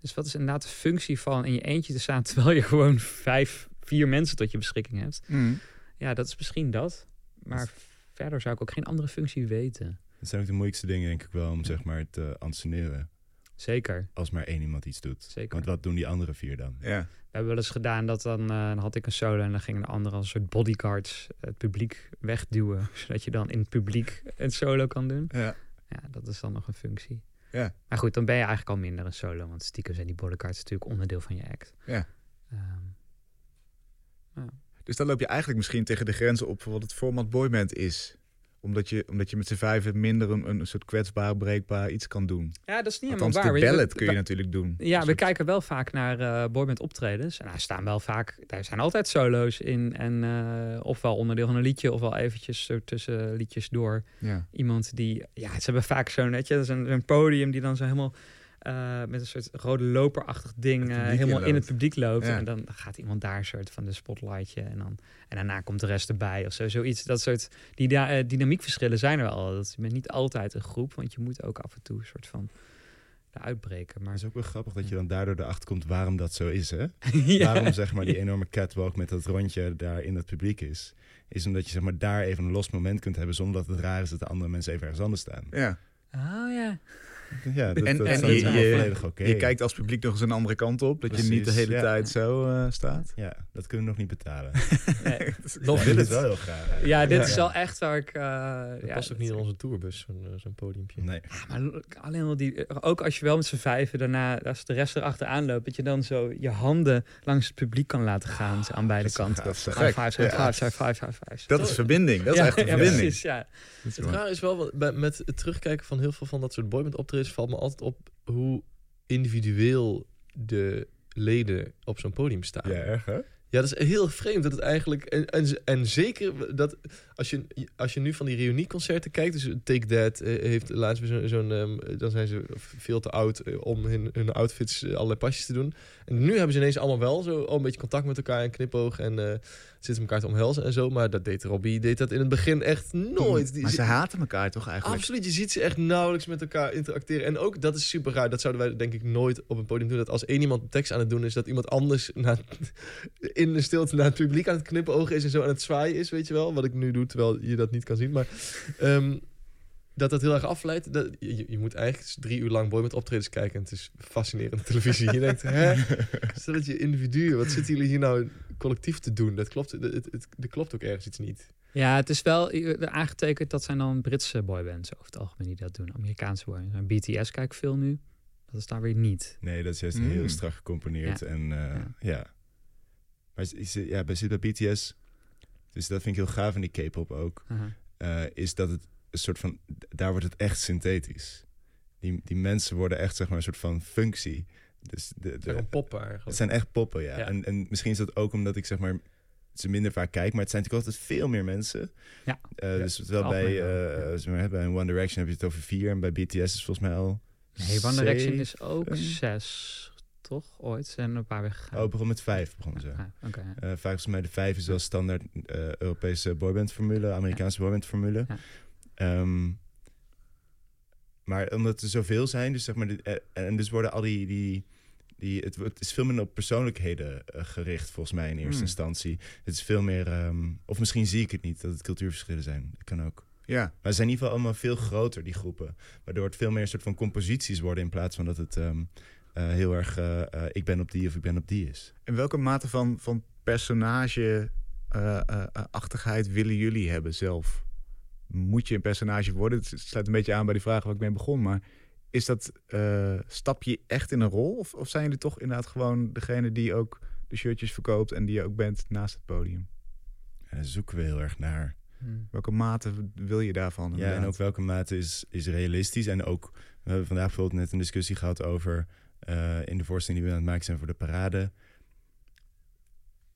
Dus wat is inderdaad de functie van in je eentje te staan terwijl je gewoon vijf, vier mensen tot je beschikking hebt? Mm. Ja, dat is misschien dat. Maar verder zou ik ook geen andere functie weten. Dat zijn ook de moeilijkste dingen, denk ik wel, om zeg maar te anseneren. Zeker. Als maar één iemand iets doet. Zeker. Want wat doen die andere vier dan? Ja. We hebben wel eens gedaan dat dan, uh, dan had ik een solo en dan gingen de anderen als een soort bodyguards het publiek wegduwen. zodat je dan in het publiek een solo kan doen. Ja. Ja, dat is dan nog een functie. Ja. Maar goed, dan ben je eigenlijk al minder een solo. Want stiekem zijn die bodyguards natuurlijk onderdeel van je act. Ja. Um, ja. Dus dan loop je eigenlijk misschien tegen de grenzen op wat het format boyband is omdat je, omdat je met z'n vijven minder een, een soort kwetsbaar, breekbaar iets kan doen. Ja, dat is niet Althans, helemaal waar. de ballet kun je natuurlijk doen. Ja, we kijken wel vaak naar uh, boyband optredens. En daar staan wel vaak, daar zijn altijd solo's in. En uh, ofwel onderdeel van een liedje, ofwel eventjes zo tussen liedjes door. Ja. Iemand die, ja, ze hebben vaak zo'n, net je, dat is een, een podium die dan zo helemaal uh, met een soort rode loperachtig ding uh, helemaal in het publiek loopt. Ja. En dan gaat iemand daar een soort van de spotlightje. En, dan, en daarna komt de rest erbij of zo. Zoiets. Dat soort die uh, dynamiekverschillen zijn er wel. Dat je bent niet altijd een groep, want je moet ook af en toe een soort van uitbreken. Maar het is ook wel grappig dat je dan daardoor erachter komt waarom dat zo is, hè? ja. Waarom zeg maar die enorme catwalk met dat rondje daar in het publiek is. Is omdat je zeg maar daar even een los moment kunt hebben zonder dat het raar is dat de andere mensen even ergens anders staan. Ja. Oh ja. Ja, dat, en, dat en is je, je, je, okay. je, kijkt als publiek nog eens een andere kant op. Dat Precies, je niet de hele ja. tijd zo uh, staat. Ja, dat kunnen we nog niet betalen. nee, nog dit is wel heel graag. Ja, dit is wel echt waar ik... Uh, dat ja, past ook niet in onze tourbus, zo'n uh, zo podiumpje. Nee. Ja, maar alleen al die... Ook als je wel met z'n vijven daarna, als de rest erachteraan loopt, dat je dan zo je handen langs het publiek kan laten gaan aan beide kanten. Dat is high five, high five, high five, high five. Dat is verbinding. Dat is echt verbinding. Precies, ja. Het raar is wel, met het terugkijken van heel veel van dat soort boyband optredens valt me altijd op hoe individueel de leden op zo'n podium staan. Ja, hè? Ja, dat is heel vreemd dat het eigenlijk... En, en, en zeker dat als je, als je nu van die reunieconcerten kijkt... Dus Take That uh, heeft laatst zo'n... Zo um, dan zijn ze veel te oud uh, om hun, hun outfits uh, allerlei pasjes te doen. En nu hebben ze ineens allemaal wel zo oh, een beetje contact met elkaar en knipoog... en zitten elkaar te omhelzen en zo. Maar dat deed Robbie deed dat in het begin echt nooit. Die, maar ze haten elkaar toch eigenlijk? Absoluut, je ziet ze echt nauwelijks met elkaar interacteren. En ook, dat is super raar. Dat zouden wij denk ik nooit op een podium doen. Dat als één iemand tekst aan het doen is... dat iemand anders in de stilte naar het publiek aan het knippen ogen is... en zo aan het zwaaien is, weet je wel. Wat ik nu doe, terwijl je dat niet kan zien. Maar um, dat dat heel erg afleidt. Dat, je, je, moet eigenlijk drie uur lang boy met optredens kijken. En het is fascinerende televisie. Je denkt, hè? Stel dat je individuen, wat zitten jullie hier nou collectief te doen? Dat klopt, het, het, het, er klopt ook ergens iets niet. Ja, het is wel aangetekend dat zijn dan Britse boybands over het algemeen die dat doen. Amerikaanse boybands. BTS kijk veel nu. Dat is daar weer niet. Nee, dat is juist mm. heel strak gecomponeerd. Ja. En uh, ja. ja. Maar ja, bij, bij BTS, dus dat vind ik heel gaaf in die K-pop ook, uh -huh. uh, is dat het een soort van, daar wordt het echt synthetisch. Die, die mensen worden echt zeg maar een soort van functie. Dus de, de, het poppen eigenlijk. Het zijn echt poppen, ja. ja. En, en misschien is dat ook omdat ik zeg maar ze minder vaak kijk, maar het zijn natuurlijk altijd veel meer mensen. Ja. Uh, ja. Dus terwijl bij, uh, zeg maar, bij One Direction heb je het over vier en bij BTS is volgens mij al. Nee, One Direction is ook zes, toch? Ooit zijn er een paar weggegaan. Oh, begon met vijf, begonnen ze. Ah, okay, ja. uh, volgens mij de vijf is wel standaard Europese boybandformule, Amerikaanse boybandformule. Ja. Um, maar omdat er zoveel zijn, dus zeg maar, de, en dus worden al die, die, die het, het is veel minder op persoonlijkheden uh, gericht, volgens mij in eerste Hmm. instantie. Het is veel meer, um, of misschien zie ik het niet, dat het cultuurverschillen zijn. Dat kan ook. Ja. Maar ze zijn in ieder geval allemaal veel groter, die groepen. Waardoor het veel meer een soort van composities worden in plaats van dat het um, uh, heel erg uh, ik ben op die of ik ben op die is. En welke mate van, van personage achtigheid willen jullie hebben zelf? moet je een personage worden? Het sluit een beetje aan bij die vraag waar ik mee begon. Maar is dat, uh, stap je echt in een rol? Of, of zijn jullie toch inderdaad gewoon degene die ook de shirtjes verkoopt en die je ook bent naast het podium? daar zoeken we heel erg naar. Hmm. Welke mate wil je daarvan? Ja, en ook welke mate is, is realistisch. En ook, we hebben vandaag bijvoorbeeld net een discussie gehad over... Uh, in de voorstelling die we aan het maken zijn voor de parade...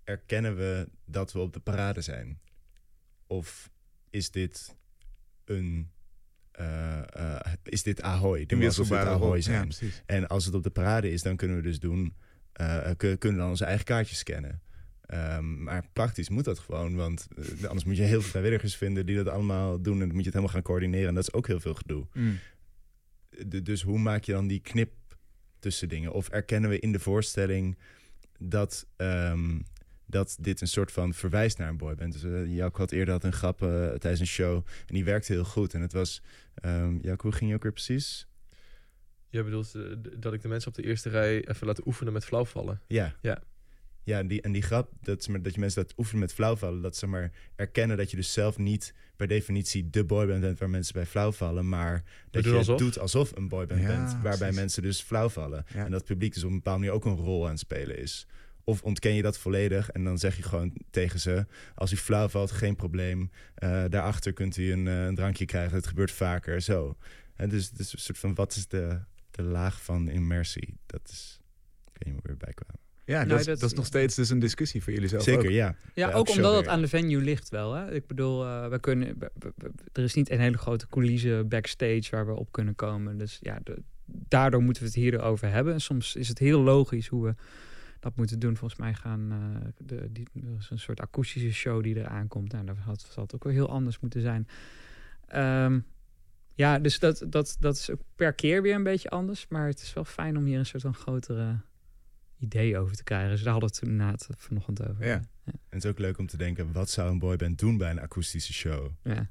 erkennen we dat we op de parade zijn? Of is dit een... Uh, uh, is dit Ahoy? De Ahoy zijn. Ja, en als het op de parade is, dan kunnen we dus doen... kunnen we dan onze eigen kaartjes scannen. Um, maar praktisch moet dat gewoon, want uh, anders moet je heel veel vrijwilligers vinden die dat allemaal doen. En dan moet je het helemaal gaan coördineren. En dat is ook heel veel gedoe. Mm. De, dus hoe maak je dan die knip tussen dingen? Of erkennen we in de voorstelling dat, um, dat dit een soort van verwijst naar een boyband? Dus uh, Jaco had eerder had een grap uh, tijdens een show en die werkte heel goed. En het was, um, Jaco, hoe ging je ook weer precies? Je bedoelt dat ik de mensen op de eerste rij even laat oefenen met flauwvallen? Ja. Ja. Ja, en die, en die grap, dat, dat je mensen dat oefenen met flauwvallen, dat ze maar erkennen dat je dus zelf niet per definitie de boyband bent waar mensen bij flauwvallen, maar dat je alsof? doet alsof een boyband ja, bent waarbij precies. mensen dus flauwvallen. Ja. En dat het publiek dus op een bepaalde manier ook een rol aan het spelen is. Of ontken je dat volledig en dan zeg je gewoon tegen ze: als u flauw valt, geen probleem. Uh, daarachter kunt u een, uh, een, drankje krijgen. Het gebeurt vaker. Zo. En dus, dus een soort van: wat is de, de laag van immersie? Dat is. Ik weet niet meer weer bijkwamen. Ja, nou, dat, dat, is nog steeds dus een discussie voor jullie zelf. Zeker, ook. ja. Ja, ook omdat het aan de venue ligt wel. Hè? Ik bedoel, uh, we kunnen, er is niet een hele grote coulisse backstage waar we op kunnen komen. Dus ja, de, daardoor moeten we het hierover hebben. En soms is het heel logisch hoe we dat moeten doen. Volgens mij gaan uh, de, die, er is een soort akoestische show die eraan komt. Nou, dat had, het ook wel heel anders moeten zijn. Um, ja, dus dat, dat, dat is ook per keer weer een beetje anders. Maar het is wel fijn om hier een soort van grotere idee over te krijgen. Dus daar hadden we het inderdaad vanochtend over. Ja. ja. En het is ook leuk om te denken, wat zou een boyband doen bij een akoestische show? Ja.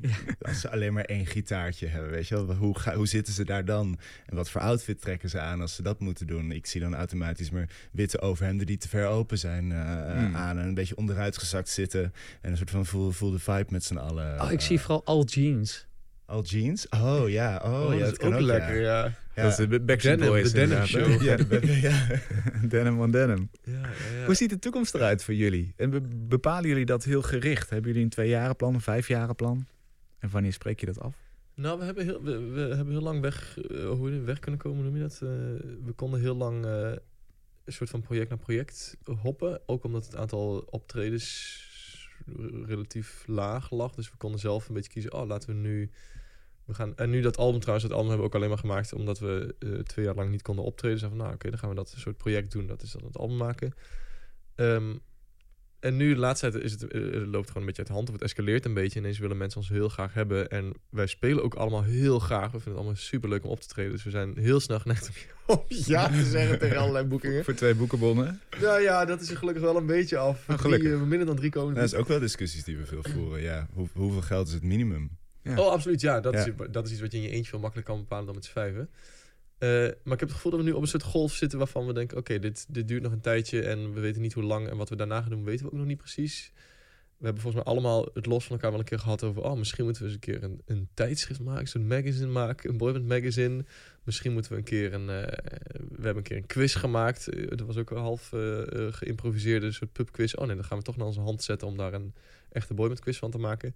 Als ze alleen maar één gitaartje hebben, weet je wel. Hoe, ga, hoe zitten ze daar dan? En wat voor outfit trekken ze aan als ze dat moeten doen? Ik zie dan automatisch maar witte overhemden die te ver open zijn uh, mm. aan. En een beetje onderuit gezakt zitten. En een soort van voel, voel de vibe met z'n allen. Oh, ik zie vooral al jeans. Al jeans? Oh ja, oh, oh ja, dat, kan ook, lekker, ja. ja. Dat is de Backstreet Boys. De Denim Show. ja, de, ja. denim on denim. Ja, ja, Hoe ziet de toekomst eruit voor jullie? En bepalen jullie dat heel gericht? Hebben jullie een tweejarenplan, een vijfjarenplan? En wanneer spreek je dat af? Nou, we hebben heel, we, we hebben heel lang weg, uh, hoe weg kunnen komen, noem je dat? Uh, we konden heel lang uh, een soort van project naar project hoppen. Ook omdat het aantal optredens relatief laag lag. Dus we konden zelf een beetje kiezen, oh, laten we nu we gaan, en nu dat album trouwens, dat album hebben we ook alleen maar gemaakt omdat we uh, twee jaar lang niet konden optreden. Zeiden van, nou oké, dan gaan we dat soort project doen. Dat is dan het album maken. Um, en nu de laatste tijd is het, uh, loopt gewoon een beetje uit de hand. Of het escaleert een beetje. Ineens willen mensen ons heel graag hebben. En wij spelen ook allemaal heel graag. We vinden het allemaal super leuk om op te treden. Dus we zijn heel snel geneigd om ja te zeggen tegen allerlei boekingen. Voor twee boekenbonnen? Nou ja, dat is er gelukkig wel een beetje af. Oh, gelukkig. Drie, minder dan drie komen. Dat is ook wel discussies die we veel voeren. Ja, Hoe, hoeveel geld is het minimum? Ja. Oh, absoluut. Ja, dat, Is, dat is iets wat je in je eentje veel makkelijker kan bepalen dan met z'n vijven. Uh, maar ik heb het gevoel dat we nu op een soort golf zitten waarvan we denken: oké, dit, dit duurt nog een tijdje en we weten niet hoe lang en wat we daarna gaan doen, weten we ook nog niet precies. We hebben volgens mij allemaal het los van elkaar wel een keer gehad over: oh, misschien moeten we eens een keer een, een tijdschrift maken, zo'n magazine maken, een boyband magazine. Misschien moeten we een keer een. Uh, we hebben een keer een quiz gemaakt. Uh, dat was ook een half geïmproviseerde soort pubquiz. Oh nee, dan gaan we toch naar onze hand zetten om daar een echte boyband quiz van te maken.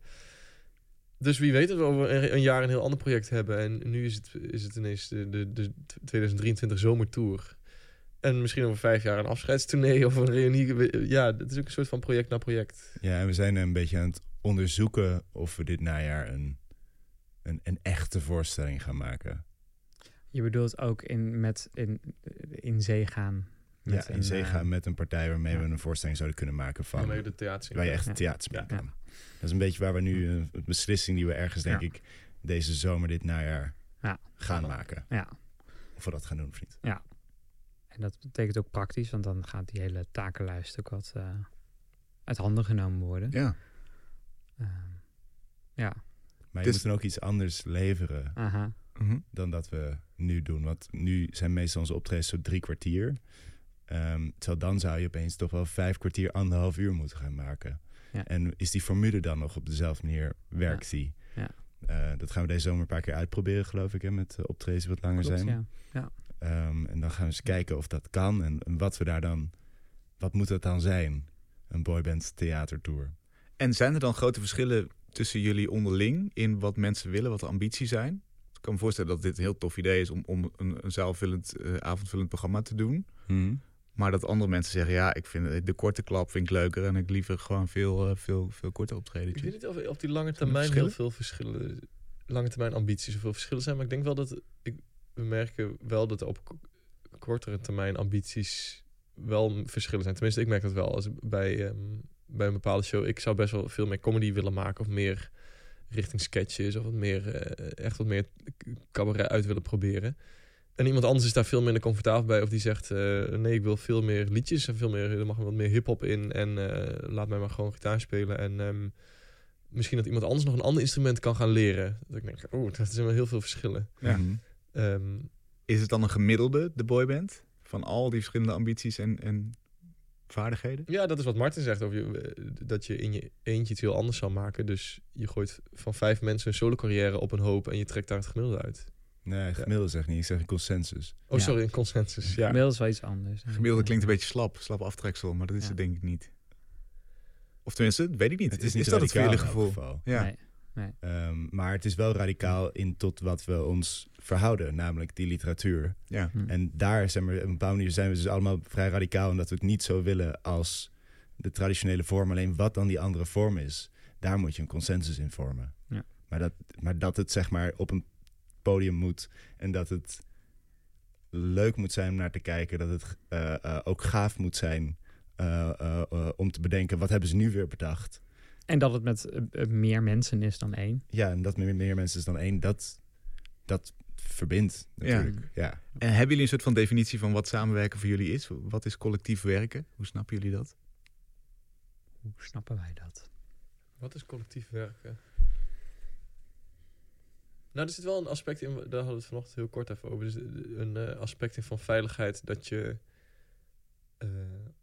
Dus wie weet dat we over een jaar een heel ander project hebben. En nu is het, is het ineens de, de, de 2023 zomertour. En misschien over vijf jaar een afscheidstournee of een reunie. Ja, het is ook een soort van project na project. Ja, en we zijn een beetje aan het onderzoeken of we dit najaar een, een, een echte voorstelling gaan maken. Je bedoelt ook in, met in, in zee gaan ja, in zee gaan met een partij waarmee we een voorstelling zouden kunnen maken van. Waarmee de theater Waar je echt een theater ja. kan. Dat is een beetje waar we nu een beslissing die we ergens, denk ik, deze zomer, dit najaar gaan maken. Ja. Of we dat gaan doen of niet. Ja. En dat betekent ook praktisch, want dan gaat die hele takenlijst ook wat uh, uit handen genomen worden. Ja. Uh, ja. Maar je dus... moet dan ook iets anders leveren. Mhm. Dan dat we nu doen. Want nu zijn meestal onze optredens zo drie kwartier. Um, terwijl dan zou je opeens toch wel vijf kwartier, anderhalf uur moeten gaan maken. Ja. En is die formule dan nog op dezelfde manier, werkt die? Ja. Eh, dat gaan we deze zomer een paar keer uitproberen, geloof ik, hè, met uh, optredens wat langer Klopt, zijn. ja. Ja. Ehm, en dan gaan we eens kijken of dat kan en, en wat we daar dan, wat moet dat dan zijn? Een boyband theatertour. En zijn er dan grote verschillen tussen jullie onderling in wat mensen willen, wat de ambities zijn? Ik kan me voorstellen dat dit een heel tof idee is om, om een, een zaalvullend, eh, avondvullend programma te doen. Maar dat andere mensen zeggen, ja, ik vind de korte klap vind ik leuker en ik liever gewoon veel, eh, veel, veel korte Ik optredens. weet niet of op die lange er termijn heel veel verschillen, lange termijn ambities veel verschillen zijn. Maar ik denk wel dat ik, we merken wel dat er op kortere termijn ambities wel verschillen zijn. Tenminste, ik merk dat wel. Als ik bij, ehm, bij een bepaalde show, ik zou best wel veel meer comedy willen maken of meer richting sketches of wat meer, eh, echt wat meer cabaret uit willen proberen. En iemand anders is daar veel minder comfortabel bij. Of die zegt, eh, nee, ik wil veel meer liedjes en veel meer, er mag wat meer hip-hop in. En eh, laat mij maar gewoon gitaar spelen. En ehm, misschien dat iemand anders nog een ander instrument kan gaan leren. Dat ik denk, oeh, dat zijn wel heel veel verschillen. Ja. Mhm. Ehm, Is het dan een gemiddelde, de boyband? Van al die verschillende ambities en, en vaardigheden? ja, dat is wat Martin zegt over je, eh, dat je in je eentje iets heel anders zou maken. Dus je gooit van vijf mensen een solo carrière op een hoop en je trekt daar het gemiddelde uit. Nee, gemiddelde zeg ik niet. Ik zeg een consensus. Oh, Ja. sorry, een consensus. Ja. Gemiddeld is wel iets anders. Gemiddelde klinkt een beetje slap, slap aftreksel, maar dat is Ja. het denk ik niet. Of tenminste, dat weet ik niet. Het is niet dat het voor radicaal jullie in elk gevoel? geval. Ja. Nee. Ehm, maar het is wel radicaal in tot wat we ons verhouden, namelijk die literatuur. ja. Hm. En daar zeg maar, op een bepaalde manier zijn we dus allemaal vrij radicaal... omdat we het niet zo willen als de traditionele vorm. Alleen wat dan die andere vorm is, daar moet je een consensus in vormen. Ja. Maar, dat, maar dat het zeg maar op een podium moet en dat het leuk moet zijn om naar te kijken... dat het eh, eh, ook gaaf moet zijn eh, eh, eh, om te bedenken... wat hebben ze nu weer bedacht? En dat het met meer mensen is dan één. Ja, en dat meer, meer mensen is dan één, dat, dat verbindt natuurlijk. Ja. En hebben jullie een soort van definitie van wat samenwerken voor jullie is? Wat is collectief werken? Hoe snappen jullie dat? Hoe snappen wij dat? Wat is collectief werken? Nou, er zit wel een aspect in, daar hadden we het vanochtend heel kort even over. Dus een eh, aspect in van veiligheid dat je eh,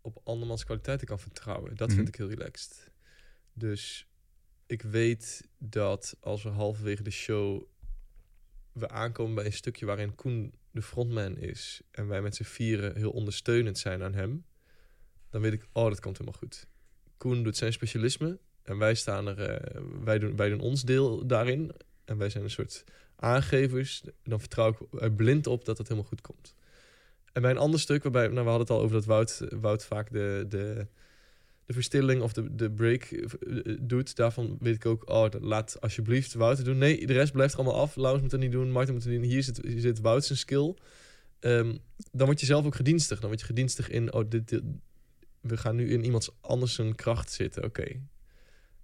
op andermans kwaliteiten kan vertrouwen. Dat Mhm. vind ik heel relaxed. Dus ik weet dat als we halverwege de show we aankomen bij een stukje waarin Koen de frontman is en wij met z'n vieren heel ondersteunend zijn aan hem, dan weet ik, oh, dat komt helemaal goed. Koen doet zijn specialisme en wij staan er, eh, wij, doen, wij doen ons deel daarin en wij zijn een soort aangevers. Dan vertrouw ik er blind op dat het helemaal goed komt. En bij een ander stuk, waarbij, nou, we hadden het al over dat Wout, Wout vaak de, de, de verstilling of de, de break eh, doet. Daarvan weet ik ook, oh, dat laat alsjeblieft Wout het doen. Nee, de rest blijft er allemaal af. Laurens moet het niet doen, Martin moet het niet doen. Hier zit, zit Wout zijn skill. Ehm, dan word je zelf ook gedienstig. Dan word je gedienstig in, oh, dit, dit- we gaan nu in iemands anders zijn kracht zitten. Oké.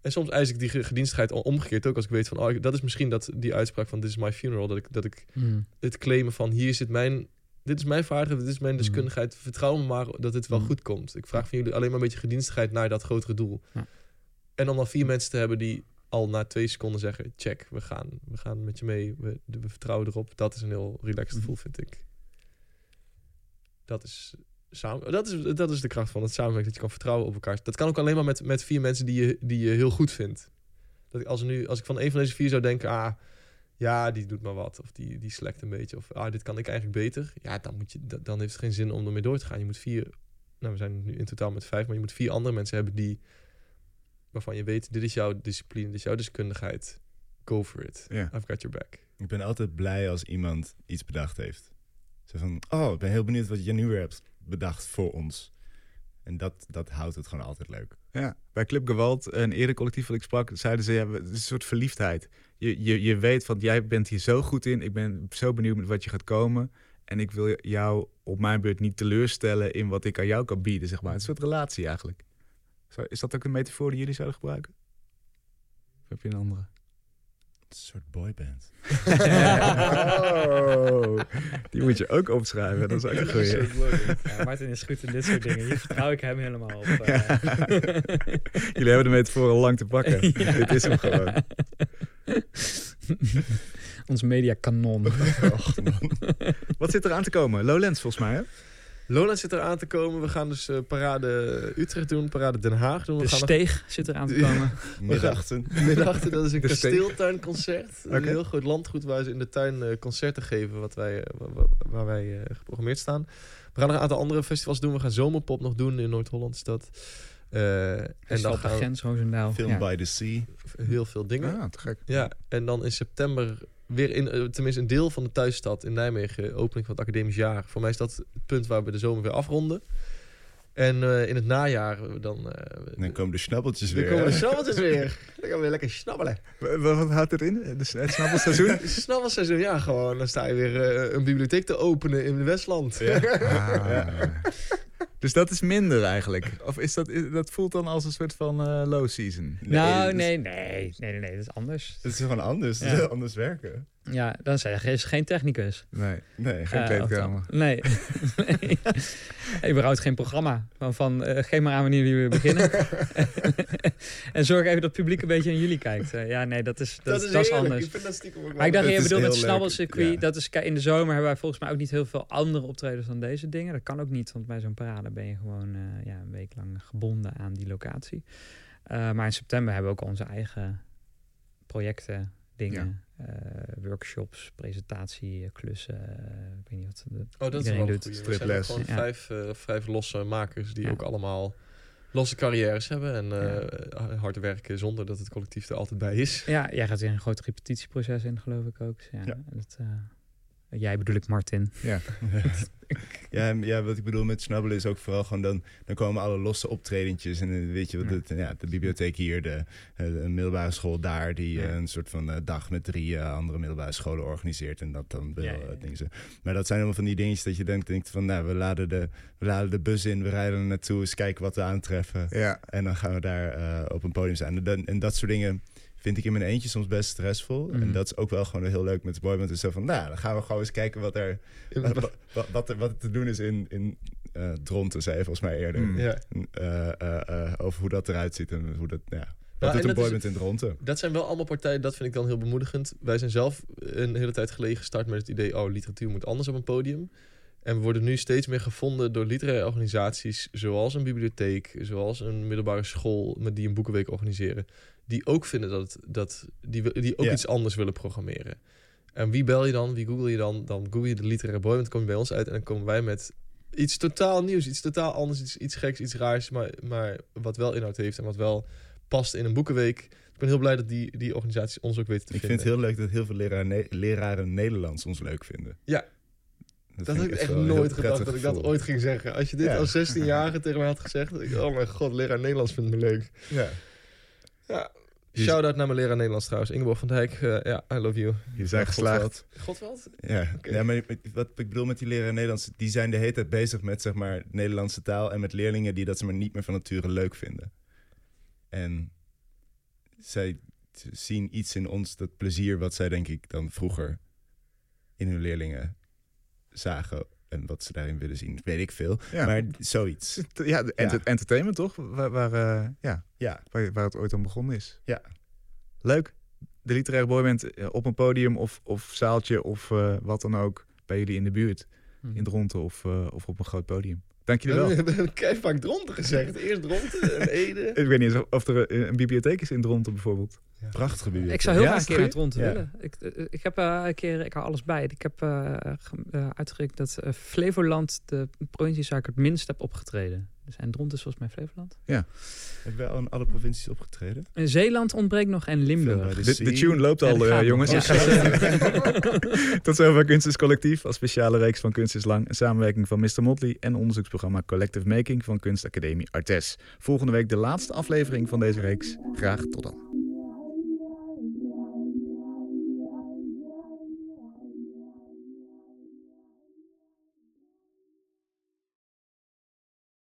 En soms eis ik die ge- gedienstigheid al omgekeerd ook als ik weet van, oh, dat is misschien dat die uitspraak van, this is my funeral, dat ik, dat ik Hm. het claimen van, hier zit mijn, dit is mijn vaardigheid, dit is mijn Mhm. deskundigheid, vertrouw me maar dat het wel Mhm. goed komt. Ik vraag van jullie alleen maar een beetje gedienstigheid naar dat grotere doel. Ja. En om dan vier mensen te hebben die al na twee seconden zeggen, check, we gaan, we gaan met je mee, we, we vertrouwen erop. Dat is een heel relaxed gevoel, vind ik. Dat is, samen, dat, is, dat is de kracht van het samenwerken, dat je kan vertrouwen op elkaar. Dat kan ook alleen maar met, met vier mensen die je, die je heel goed vindt. Dat als, nu, als ik van een van deze vier zou denken, ah, ja, die doet maar wat. Of die, die slekt een beetje. Of ah, dit kan ik eigenlijk beter. Ja, dan, moet je, da- dan heeft het geen zin om ermee door te gaan. Je moet vier, nou we zijn nu in totaal met vijf, maar je moet vier andere mensen hebben die, waarvan je weet, dit is jouw discipline, dit is jouw deskundigheid. Go for it. I've got your back. Ik ben altijd blij als iemand iets bedacht heeft. Zo van, oh, ik ben heel benieuwd wat je nu weer hebt bedacht voor ons. En dat, dat houdt het gewoon altijd leuk. Ja, bij Club Gewalt, een eerder collectief wat ik sprak, zeiden ze, ja, het is een soort verliefdheid. Je, je, je weet van, jij bent hier zo goed in, ik ben zo benieuwd met wat je gaat komen. En ik wil jou op mijn beurt niet teleurstellen in wat ik aan jou kan bieden, zeg maar. Een soort relatie eigenlijk. Is dat ook een metafoor die jullie zouden gebruiken? Of heb je een andere? Soort boyband. Oh, die moet je ook opschrijven, dat is ook een goeie. Ja, Martin is goed in dit soort dingen. Hier vertrouw ik hem helemaal op. eh. Ja. Jullie hebben de metafoor al lang te pakken. Ja. Dit is hem gewoon. Ons mediakanon. Wat zit er aan te komen? Lowlands volgens mij, hè? Lowlands zit er aan te komen. We gaan dus uh, Parade Utrecht doen, Parade Den Haag doen. We de gaan Steeg nog... zit er aan te komen. Middachten. Middachten, dat is een kasteeltuinconcert. Okay. Een heel groot landgoed waar ze in de tuin uh, concerten geven wat wij, uh, waar wij geprogrammeerd staan. We gaan nog een aantal andere festivals doen. We gaan Zomerpop nog doen in Noord-Holland is dat. en dan gaan Grens, Roosendaal. Film ja. by the Sea. Heel veel dingen. Ah, te gek. Ja, en dan in september weer in, uh, tenminste een deel van de thuisstad in Nijmegen, opening van het academisch jaar. Voor mij is dat het punt waar we de zomer weer afronden. En uh, in het najaar dan... Uh, dan komen de snabbeltjes weer. Dan komen de snabbeltjes weer. Dan gaan we weer lekker snabbelen. Wat houdt het in? Het snabbelseizoen? het snabbelseizoen, ja. Gewoon, dan sta je weer uh, een bibliotheek te openen in Westland. Ja. Ah. ja. Dus dat is minder eigenlijk? Of is dat, is, dat voelt dan als een soort van uh, low season? Nee, nou, nee, nee, nee, nee, nee, dat is anders. Het is gewoon anders. Ja. Anders werken. Ja, dan zeg je, is geen technicus. Nee, nee geen uh, kleedkamer. Nee. nee. Überhaupt geen programma. Van, van uh, geef maar aan wanneer jullie beginnen. en zorg even dat het publiek een beetje aan jullie kijkt. Uh, ja, nee, dat is, dat, dat is, dat is anders. Ik vind dat stiekem ook maar ik dacht, je bedoelt het snabbelcircuit. Ja. Dat is, in de zomer hebben wij volgens mij ook niet heel veel andere optredens dan deze dingen. Dat kan ook niet, want bij zo'n parade ben je gewoon uh, ja, een week lang gebonden aan die locatie. Uh, maar in september hebben we ook onze eigen projecten, dingen, ja. uh, workshops, presentatieklussen. ik weet niet wat de, oh, dat iedereen is doet. Striples. gewoon ja. vijf, vijf losse makers die ook allemaal losse carrières hebben en uh, hard werken zonder dat het collectief er altijd bij is. Ja, jij gaat weer een groot repetitieproces in, geloof ik ook. Ja, ja. Dat, uh, jij bedoel ik, Martin. Ja. ja, ja, wat ik bedoel met snabbelen is ook vooral gewoon dan, dan komen alle losse optredentjes en weet je wat, ja. de, ja, de bibliotheek hier, de, de middelbare school daar, die ja. uh, een soort van uh, dag met drie uh, andere middelbare scholen organiseert en dat dan wel dingen zo. Maar dat zijn allemaal van die dingetjes dat je denkt, denkt van, nou, we laden de, we laden de bus in, we rijden er naartoe, eens kijken wat we aantreffen en dan gaan we daar op een podium staan. En, en dat soort dingen vind ik in mijn eentje soms best stressvol. Mm. En dat is ook wel gewoon heel leuk met de boyband. Dus zo van, nou, dan gaan we gewoon eens kijken wat er, wat, wat, wat, er, wat er te doen is in, in uh, Dronten, zei je volgens mij eerder. Mm. Ja. Uh, uh, over hoe dat eruit ziet en hoe dat, ja. Wat doet een boyband in Dronten? Dat zijn wel allemaal partijen, dat vind ik dan heel bemoedigend. Wij zijn zelf een hele tijd geleden gestart met het idee... oh, literatuur moet anders op een podium. En we worden nu steeds meer gevonden door literaire organisaties... zoals een bibliotheek, zoals een middelbare school... met die een boekenweek organiseren die ook vinden dat, dat die, die ook iets anders willen programmeren. En wie bel je dan? Wie google je dan? Dan google je de literaire boy, dan kom je bij ons uit en dan komen wij met iets totaal nieuws, iets totaal anders, iets, iets geks, iets raars, maar, maar wat wel inhoud heeft en wat wel past in een boekenweek. Ik ben heel blij dat die, die organisaties ons ook weten te ik vinden. Ik vind het heel leuk dat heel veel leraren, ne leraren Nederlands ons leuk vinden. Ja, dat, dat heb ik echt nooit gedacht dat ik dat ooit ging zeggen. Als je dit ja. als 16-jarige tegen mij had gezegd, ik, oh mijn god, leraar Nederlands vindt me leuk. Ja. Ja, Shout-out naar mijn leraar Nederlands trouwens. Ingeborg van Dijk. Uh, ja, I love you. Je zijn geslaagd. Godveld? Ja. Okay. ja, maar wat ik bedoel met die leraar Nederlands... die zijn de hele tijd bezig met zeg maar Nederlandse taal... en met leerlingen die dat ze maar niet meer van nature leuk vinden. En zij zien iets in ons, dat plezier... wat zij denk ik dan vroeger in hun leerlingen zagen en wat ze daarin willen zien, weet ik veel. Ja. Maar zoiets. Ja, ent ja. entertainment toch? Waar, waar, uh, ja, ja. Waar, waar, het ooit aan begonnen is. Ja. Leuk. De literaire boyband op een podium of, of zaaltje of uh, wat dan ook bij jullie in de buurt. Hmm. In Dronten of, uh, of op een groot podium. Dank jullie wel. We hebben vaak Dronten gezegd. Eerst Dronten en Ede. ik weet niet of er een bibliotheek is in Dronten bijvoorbeeld. Ja. Prachtige bibliotheek. Ik zou heel ja, graag een keer naar Dronten ja. willen. Ik, ik heb uh, een keer, ik hou alles bij. Ik heb uh, uh, uitgerekend dat Flevoland de provincies waar ik het minst heb opgetreden. Dus en Dronten is volgens mij Flevoland. Ja. Hebben we al in alle provincies opgetreden? In Zeeland ontbreekt nog en Limburg. De, de, tune loopt al, uh, jongens. Ja. Tot zover Kunst is Collectief. Als speciale reeks van Kunst is Lang. Een samenwerking van Mr. Motley en onderzoeksprogramma Collective Making van Kunstacademie Artes. Volgende week de laatste aflevering van deze reeks. Graag tot dan.